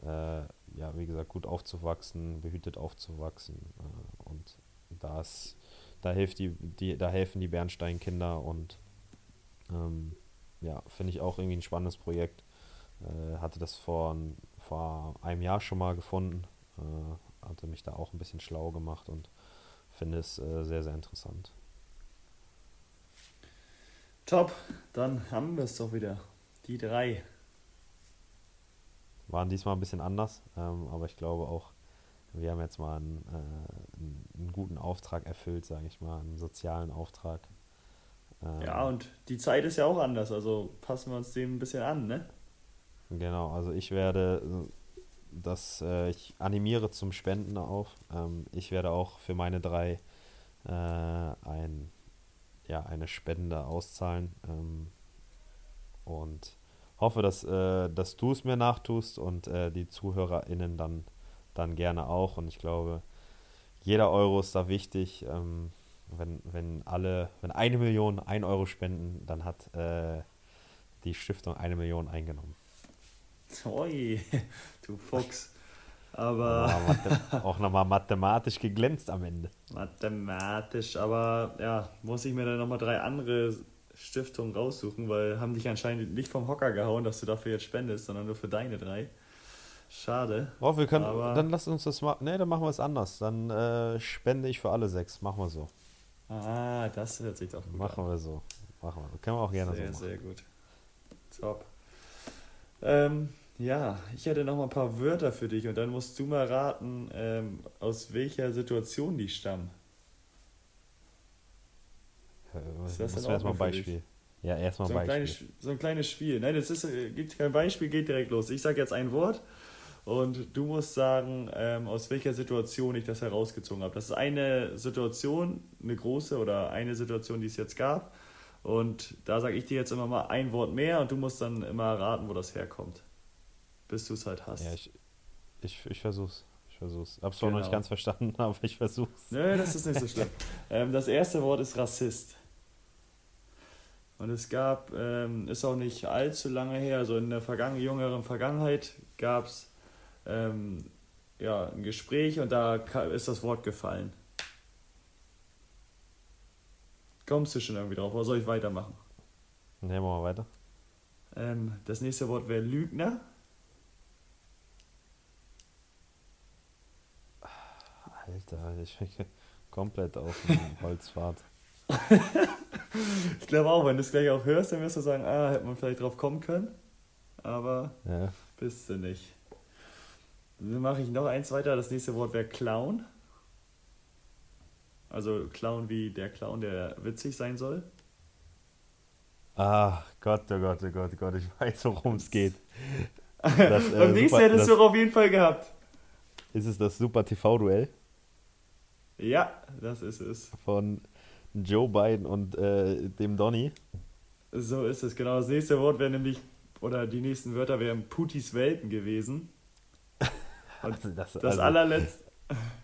äh, ja, wie gesagt, gut aufzuwachsen, behütet aufzuwachsen. Äh, und das, da hilft die, die, da helfen die Bernstein-Kinder und ähm, ja, finde ich auch irgendwie ein spannendes Projekt. Äh, hatte das vor, vor einem Jahr schon mal gefunden, äh, hatte mich da auch ein bisschen schlau gemacht und finde es äh, sehr, sehr interessant. Top, dann haben wir es doch wieder. Die drei. Waren diesmal ein bisschen anders, ähm, aber ich glaube auch, wir haben jetzt mal einen, äh, einen guten Auftrag erfüllt, sage ich mal, einen sozialen Auftrag. Ähm, ja, und die Zeit ist ja auch anders, also passen wir uns dem ein bisschen an, ne? Genau, also ich werde das, äh, ich animiere zum Spenden auf. Ähm, ich werde auch für meine drei äh, ein, ja, eine Spende auszahlen ähm, und hoffe, dass, äh, dass du es mir nachtust und äh, die ZuhörerInnen dann dann gerne auch. Und ich glaube, jeder Euro ist da wichtig. Ähm, wenn, wenn alle, wenn eine Million ein Euro spenden, dann hat äh, die Stiftung eine Million eingenommen. Oi, *laughs* du Fuchs. Aber. *laughs* auch nochmal mathematisch geglänzt am Ende. Mathematisch, aber ja, muss ich mir dann nochmal drei andere Stiftungen raussuchen, weil haben dich anscheinend nicht vom Hocker gehauen, dass du dafür jetzt spendest, sondern nur für deine drei. Schade. Oh, wir können, dann lass uns das machen. Ne, dann machen wir es anders. Dann äh, spende ich für alle sechs. Machen wir so. Ah, das hört sich doch gut Machen an. wir so. Machen wir. Können wir auch gerne sehr, so machen. Sehr, sehr gut. Top. Ähm, ja, ich hätte noch mal ein paar Wörter für dich und dann musst du mal raten, ähm, aus welcher Situation die stammen. Äh, ist das denn erstmal ein Beispiel? Ja, erstmal so ein Beispiel. Kleines, so ein kleines Spiel. Nein, das ist, äh, gibt kein Beispiel, geht direkt los. Ich sage jetzt ein Wort und du musst sagen, ähm, aus welcher Situation ich das herausgezogen habe. Das ist eine Situation, eine große oder eine Situation, die es jetzt gab. Und da sage ich dir jetzt immer mal ein Wort mehr und du musst dann immer raten, wo das herkommt. Bis du es halt hast. Ja, ich, ich, ich versuch's. Ich versuch's. Hab's genau. noch nicht genau. ganz verstanden, *laughs* aber ich versuch's. Nö, das ist nicht so schlimm. *laughs* ähm, das erste Wort ist Rassist. Und es gab, ähm, ist auch nicht allzu lange her, also in der Vergangen jüngeren Vergangenheit gab es ähm, ja, ein Gespräch und da ist das Wort gefallen. Kommst du schon irgendwie drauf oder soll ich weitermachen? Nehmen wir mal weiter. Ähm, das nächste Wort wäre Lügner. Alter, ich bin komplett auf dem *laughs* Holzpfad. ich glaube auch, wenn du es gleich auch hörst, dann wirst du sagen, ah, hätte man vielleicht drauf kommen können. Aber ja. bist du nicht. Dann mache ich noch eins weiter. Das nächste Wort wäre Clown. Also Clown wie der Clown, der witzig sein soll. Ah, Gott, oh Gott, oh Gott, oh Gott, ich weiß, worum es geht. *laughs* Das, äh, Beim nächsten hättest du auf jeden Fall gehabt. Ist es das Super TV-Duell? Ja, das ist es. Von Joe Biden und äh, dem Donny. So ist es, genau. Das nächste Wort wäre nämlich, oder die nächsten Wörter wären Putis Welpen gewesen. *laughs* Und also das, das also, allerletzte.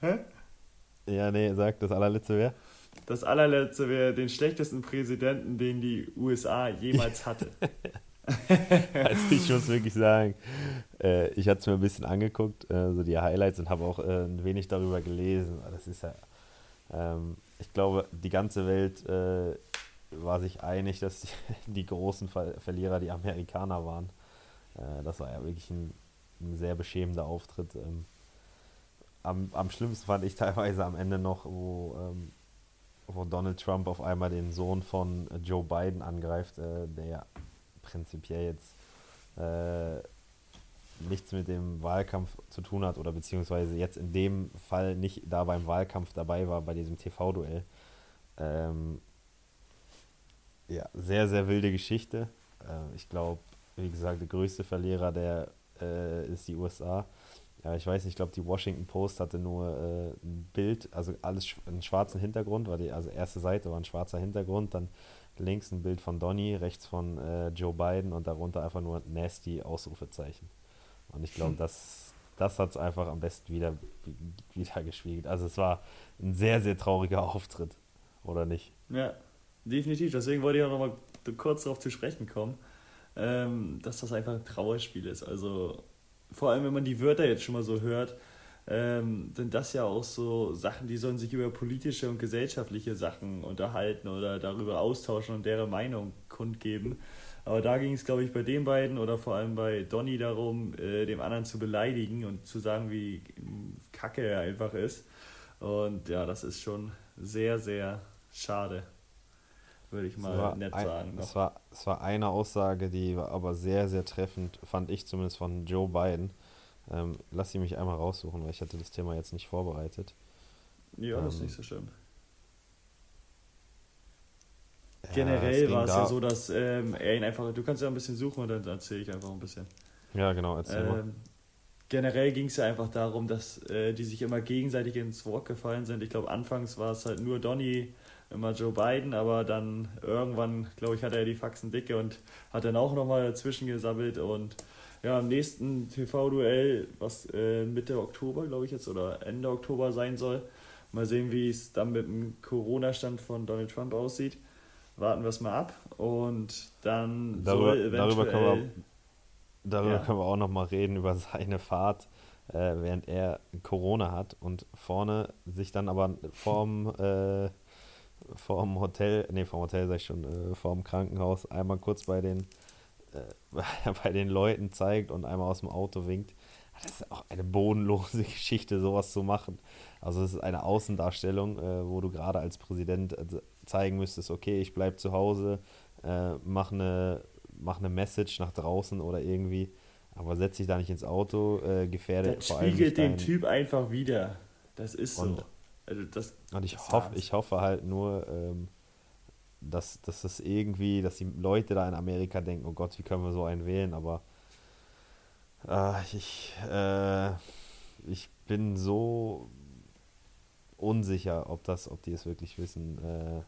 *laughs* ja, nee, sag, das allerletzte wäre? Das allerletzte wäre den schlechtesten Präsidenten, den die USA jemals *laughs* hatte. *laughs* also ich muss wirklich sagen, äh, ich hatte es mir ein bisschen angeguckt, äh, so die Highlights und habe auch äh, ein wenig darüber gelesen. Das ist ja, ähm, ich glaube, die ganze Welt äh, war sich einig, dass die, *laughs* die großen Ver Verlierer die Amerikaner waren. Äh, das war ja wirklich ein, ein sehr beschämender Auftritt. Ähm, am, am schlimmsten fand ich teilweise am Ende noch, wo, ähm, wo Donald Trump auf einmal den Sohn von Joe Biden angreift, äh, der ja prinzipiell jetzt äh, nichts mit dem Wahlkampf zu tun hat oder beziehungsweise jetzt in dem Fall nicht da beim Wahlkampf dabei war, bei diesem TV-Duell. Ähm, ja, sehr, sehr wilde Geschichte. Äh, ich glaube, wie gesagt, der größte Verlierer der äh, ist die USA. Ja, ich weiß nicht, ich glaube, die Washington Post hatte nur äh, ein Bild, also alles einen schwarzen Hintergrund, war die, also erste Seite war ein schwarzer Hintergrund, dann links ein Bild von Donny, rechts von äh, Joe Biden und darunter einfach nur nasty Ausrufezeichen. Und ich glaube, das, das hat es einfach am besten wieder, wieder gespiegelt. Also es war ein sehr, sehr trauriger Auftritt, oder nicht? Ja, definitiv. Deswegen wollte ich auch nochmal kurz darauf zu sprechen kommen, ähm, dass das einfach ein Trauerspiel ist. Also vor allem, wenn man die Wörter jetzt schon mal so hört, ähm, sind das ja auch so Sachen, die sollen sich über politische und gesellschaftliche Sachen unterhalten oder darüber austauschen und deren Meinung kundgeben. Aber da ging es, glaube ich, bei den beiden oder vor allem bei Donny darum, äh, dem anderen zu beleidigen und zu sagen, wie kacke er einfach ist. Und ja, das ist schon sehr, sehr schade, würde ich mal nett ein, sagen. Es war, es war eine Aussage, die war aber sehr, sehr treffend, fand ich zumindest von Joe Biden. Ähm, lass sie mich einmal raussuchen, weil ich hatte das Thema jetzt nicht vorbereitet. Ja, ähm, das ist nicht so schlimm. Generell war es ja so, dass ähm, er ihn einfach, du kannst ja ein bisschen suchen und dann erzähle ich einfach ein bisschen. Ja, genau, erzähl ähm, mal. Generell ging es ja einfach darum, dass äh, die sich immer gegenseitig ins Wort gefallen sind. Ich glaube, anfangs war es halt nur Donny, immer Joe Biden, aber dann irgendwann, glaube ich, hat er die Faxen dicke und hat dann auch nochmal dazwischen gesammelt und ja, im nächsten TV-Duell, was äh, Mitte Oktober, glaube ich jetzt, oder Ende Oktober sein soll, mal sehen, wie es dann mit dem Corona-Stand von Donald Trump aussieht warten wir es mal ab und dann darüber, soll eventuell... Darüber können wir, darüber ja. können wir auch noch mal reden, über seine Fahrt, äh, während er Corona hat und vorne sich dann aber vorm, äh, vorm Hotel, nee, vorm Hotel sag ich schon, äh, vorm Krankenhaus einmal kurz bei den, äh, *laughs* bei den Leuten zeigt und einmal aus dem Auto winkt. Das ist auch eine bodenlose *laughs* Geschichte, sowas zu machen. Also es ist eine Außendarstellung, äh, wo du gerade als Präsident also zeigen müsstest, okay, ich bleibe zu Hause, äh, mach eine, mach eine Message nach draußen oder irgendwie, aber setz dich da nicht ins Auto, äh, gefährde das vor allem. spiegelt den Typ einfach wieder. Das ist und, so. Also das, und ich, hoff, ich hoffe halt nur, ähm, dass, dass das irgendwie, dass die Leute da in Amerika denken, oh Gott, wie können wir so einen wählen, aber äh, ich, äh, ich bin so unsicher, ob das, ob die es wirklich wissen, äh,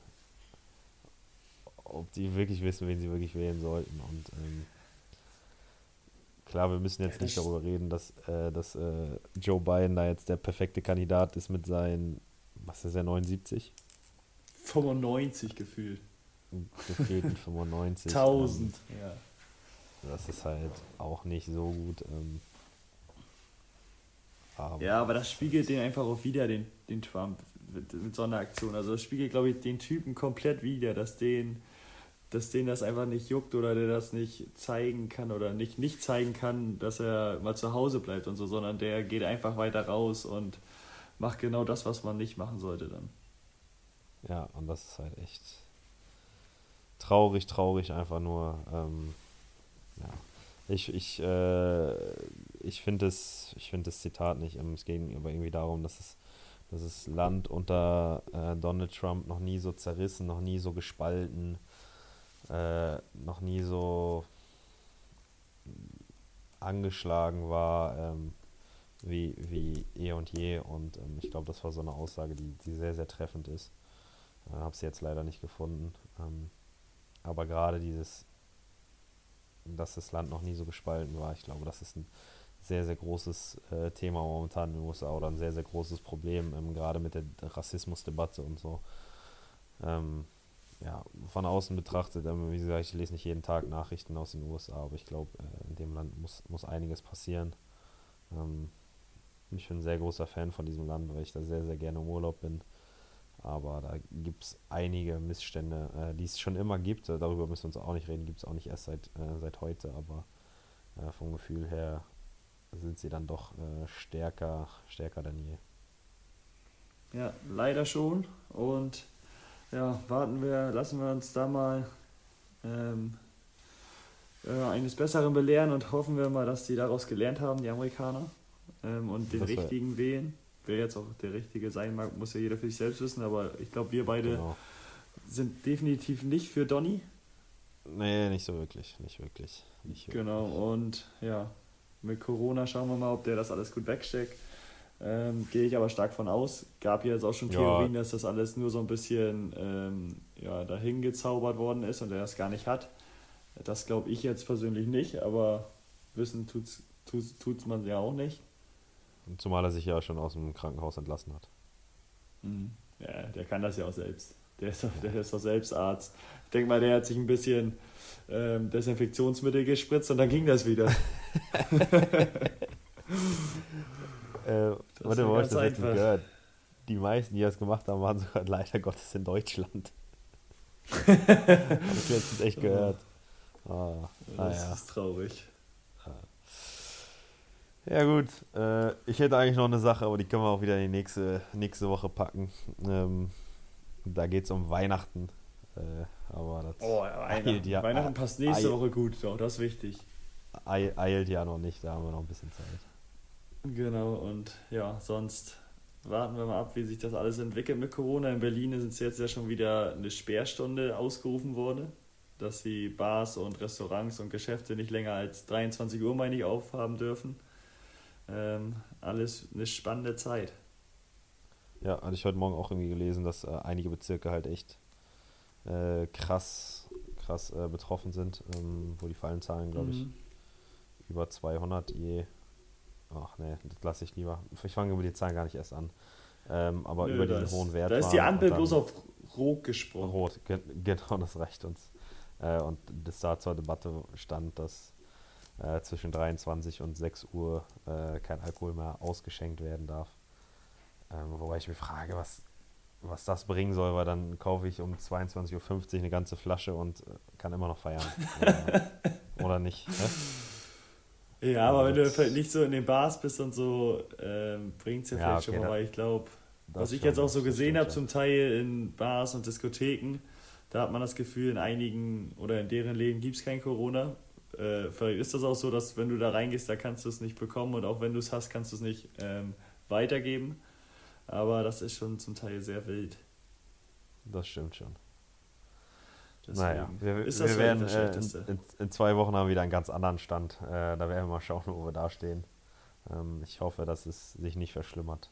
ob die wirklich wissen, wen sie wirklich wählen sollten. Und ähm, klar, wir müssen jetzt nicht darüber reden, dass, äh, dass äh, Joe Biden da jetzt der perfekte Kandidat ist mit seinen, was ist er, 79? 95 gefühlt. Gefühlten 95. 1000, ja. Das ist halt auch nicht so gut. Ähm, aber ja, aber das spiegelt den einfach auch wieder, den, den Trump, mit, mit so einer Aktion. Also das spiegelt, glaube ich, den Typen komplett wieder, dass den dass den das einfach nicht juckt oder der das nicht zeigen kann oder nicht, nicht zeigen kann, dass er mal zu Hause bleibt und so, sondern der geht einfach weiter raus und macht genau das, was man nicht machen sollte dann. Ja, und das ist halt echt traurig, traurig einfach nur. Ähm, ja. Ich, ich, äh, ich finde das, find das Zitat nicht. Es ging aber irgendwie darum, dass es dass das Land unter äh, Donald Trump noch nie so zerrissen, noch nie so gespalten, äh, noch nie so angeschlagen war ähm, wie, wie eh und je. Und ähm, ich glaube, das war so eine Aussage, die, die sehr, sehr treffend ist. Äh, Habe sie jetzt leider nicht gefunden. Ähm, aber gerade dieses, dass das Land noch nie so gespalten war, ich glaube, das ist ein sehr, sehr großes äh, Thema momentan in den USA oder ein sehr, sehr großes Problem, ähm, gerade mit der Rassismusdebatte und so. Ähm, ja, von außen betrachtet, ähm, wie gesagt, ich lese nicht jeden Tag Nachrichten aus den USA, aber ich glaube, äh, in dem Land muss, muss einiges passieren. Ähm, ich bin ein sehr großer Fan von diesem Land, weil ich da sehr, sehr gerne im Urlaub bin. Aber da gibt es einige Missstände, äh, die es schon immer gibt. Äh, darüber müssen wir uns auch nicht reden, gibt es auch nicht erst seit, äh, seit heute, aber äh, vom Gefühl her sind sie dann doch äh, stärker, stärker denn je. Ja, leider schon. Und ja, warten wir, lassen wir uns da mal ähm, äh, eines Besseren belehren und hoffen wir mal, dass die daraus gelernt haben, die Amerikaner, ähm, und den Das richtigen wählen. Wer jetzt auch der Richtige sein mag, muss ja jeder für sich selbst wissen, aber ich glaube, wir beide Genau. sind definitiv nicht für Donny. Nee, nicht so wirklich, nicht wirklich. Nicht wirklich. Genau, und ja, mit Corona schauen wir mal, ob der das alles gut wegsteckt. Ähm, Gehe ich aber stark von aus. Gab ja jetzt auch schon Ja. Theorien, dass das alles nur so ein bisschen ähm, ja, dahin gezaubert worden ist und er das gar nicht hat. Das glaube ich jetzt persönlich nicht, aber wissen tut's, tut's, tut's man ja auch nicht. Zumal er sich ja schon aus dem Krankenhaus entlassen hat. Mhm. Ja, der kann das ja auch selbst. Der ist doch, der ist doch selbst Arzt. Ich denke mal, der hat sich ein bisschen ähm, Desinfektionsmittel gespritzt und dann ging das wieder. *laughs* Äh, Das warte, war wo ich das letztens einfach. gehört? Die meisten, die das gemacht haben, waren sogar leider Gottes in Deutschland. *laughs* Ich letztens echt gehört. Ah, Das naja. ist traurig. Ja gut, äh, ich hätte eigentlich noch eine Sache, aber die können wir auch wieder in die nächste, nächste Woche packen. Ähm, da geht es um Weihnachten. Äh, aber das Oh, ja, eilt Weihnachten. ja, Weihnachten passt nächste ei- Woche gut, doch, das ist wichtig. ei- eilt ja noch nicht, da haben wir noch ein bisschen Zeit. Genau, und ja, sonst warten wir mal ab, wie sich das alles entwickelt mit Corona. In Berlin ist jetzt ja schon wieder eine Sperrstunde ausgerufen worden, dass die Bars und Restaurants und Geschäfte nicht länger als 23 Uhr, meine ich, aufhaben dürfen. Ähm, alles eine spannende Zeit. Ja, hatte ich heute Morgen auch irgendwie gelesen, dass äh, einige Bezirke halt echt äh, krass, krass äh, betroffen sind, ähm, wo die Fallenzahlen, glaube ich, Mhm. über 200 je. Ach nee, das lasse ich lieber. Ich fange über die Zahlen gar nicht erst an. Ähm, aber Nö, über diesen hohen Wert. Da ist die Ampel bloß auf Rot gesprungen. Rot, ge *laughs* genau, das reicht uns. Äh, und das da zur Debatte stand, dass äh, zwischen 23 und 6 Uhr äh, kein Alkohol mehr ausgeschenkt werden darf. Ähm, wobei ich mich frage, was, was das bringen soll, weil dann kaufe ich um 22.50 Uhr eine ganze Flasche und äh, kann immer noch feiern. oder, oder nicht. Ne? Ja, aber wenn du vielleicht nicht so in den Bars bist und so, ähm, bringt es ja Ja, vielleicht schon okay, mal, da- weil ich glaube, was ich schon, jetzt auch so gesehen habe, schon. zum Teil in Bars und Diskotheken, da hat man das Gefühl, in einigen oder in deren Läden gibt es kein Corona. Äh, vielleicht ist das auch so, dass wenn du da reingehst, da kannst du es nicht bekommen und auch wenn du es hast, kannst du es nicht ähm, weitergeben. Aber das ist schon zum Teil sehr wild. Das stimmt schon. Deswegen naja, wir, ist wir das werden vielleicht äh, das Schlechteste. in, in, in zwei Wochen haben wir wieder einen ganz anderen Stand. Äh, da werden wir mal schauen, wo wir da stehen. Ähm, ich hoffe, dass es sich nicht verschlimmert.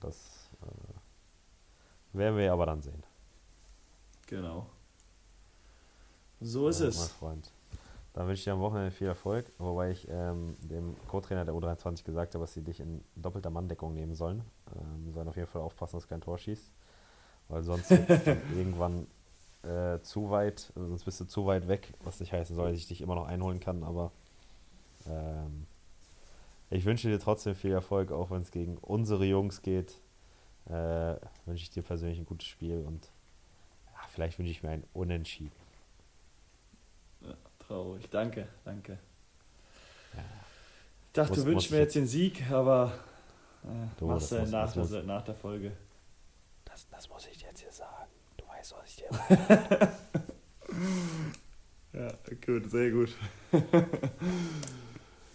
Das äh, werden wir aber dann sehen. Genau. So ist Ja, es. Mein Freund. Dann wünsche ich dir am Wochenende viel Erfolg, wobei ich ähm, dem Co-Trainer der U23 gesagt habe, dass sie dich in doppelter Manndeckung nehmen sollen. Ähm, sollen auf jeden Fall aufpassen, dass kein Tor schießt. Weil sonst *laughs* irgendwann äh, zu weit, also sonst bist du zu weit weg, was nicht heißen soll, dass ich dich immer noch einholen kann, aber ähm, ich wünsche dir trotzdem viel Erfolg, auch wenn es gegen unsere Jungs geht. Äh, wünsche ich dir persönlich ein gutes Spiel und ja, vielleicht wünsche ich mir ein Unentschieden. Ja, traurig. Danke, danke. Ja. Ich dachte, Muss- du wünschst mir jetzt- den Sieg, aber äh, Du, machst du muss- nach, muss- der, nach der Folge. Das, das muss ich dir jetzt hier sagen. Du weißt, was ich dir *laughs* Ja, gut, sehr gut.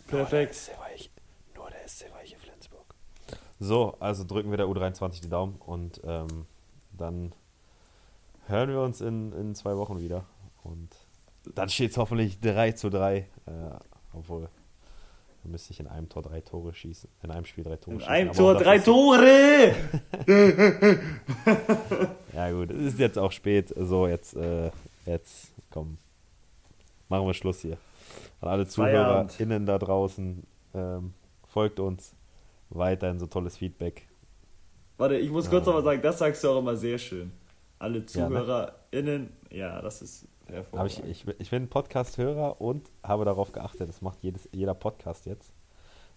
Perfekt. Nur der SC Weiche Flensburg. So, also drücken wir der U23 die Daumen und ähm, dann hören wir uns in, in zwei Wochen wieder. Und dann steht es hoffentlich 3 zu 3. Äh, obwohl, dann müsste ich in einem Tor drei Tore schießen. In einem Spiel drei Tore In schießen. einem aber Tor drei Tore! *laughs* Ja, gut, es ist jetzt auch spät. So, jetzt, äh, jetzt, komm. Machen wir Schluss hier. An alle ZuhörerInnen da draußen, ähm, folgt uns. Weiterhin so tolles Feedback. Warte, ich muss kurz noch mal sagen, das sagst du auch immer sehr schön. Alle ZuhörerInnen, ne? ja das ist hervorragend. Ich, ich, ich bin Podcast-Hörer und habe darauf geachtet, das macht jedes, jeder Podcast jetzt.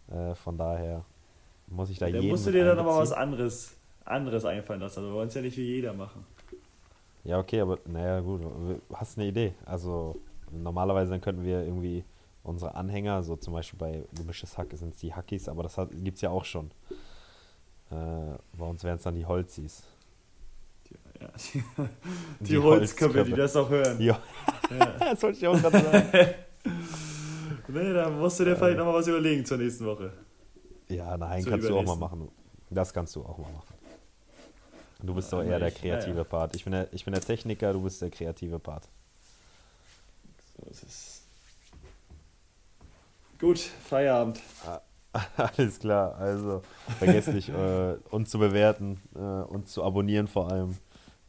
Äh, von daher muss ich da ja, jeden. Musst du dir dann aber was anderes, anderes einfallen lassen. Also wir wollen es ja nicht wie jeder machen. Ja, okay, aber naja, gut. Hast eine Idee? Also normalerweise dann könnten wir irgendwie unsere Anhänger, so zum Beispiel bei Gemischtes Hack sind es die Hackies, aber das gibt es ja auch schon. Äh, bei uns wären es dann die Holzis. Ja, die, die, die Holzköpfe, die das auch hören. Ja, ja. *laughs* das wollte ich auch gerade sagen. *laughs* nee, da musst du dir vielleicht nochmal was überlegen zur nächsten Woche. Ja, nein, zur kannst du auch mal machen. Das kannst du auch mal machen. Du bist doch eher der kreative ja. Part. Ich bin der, ich bin der Techniker, du bist der kreative Part. So ist es. Gut, Feierabend. *laughs* Alles klar, also vergesst nicht, äh, uns zu bewerten, äh, uns zu abonnieren vor allem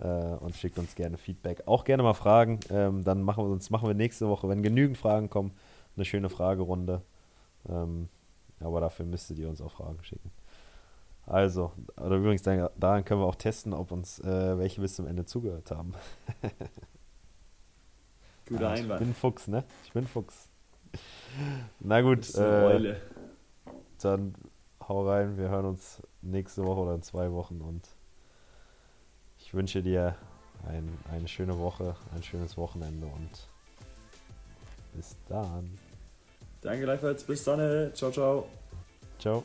äh, und schickt uns gerne Feedback. Auch gerne mal Fragen, ähm, dann machen wir uns machen wir nächste Woche, wenn genügend Fragen kommen, eine schöne Fragerunde. Ähm, aber dafür müsstet ihr uns auch Fragen schicken. Also, oder übrigens, daran können wir auch testen, ob uns äh, welche bis zum Ende zugehört haben. *laughs* Guter ah, Einwand. Ich bin Fuchs, ne? Ich bin Fuchs. Na gut, äh, dann hau rein. Wir hören uns nächste Woche oder in zwei Wochen und ich wünsche dir ein, eine schöne Woche, ein schönes Wochenende und bis dann. Danke gleichfalls. Bis dann. Ciao, ciao. Ciao.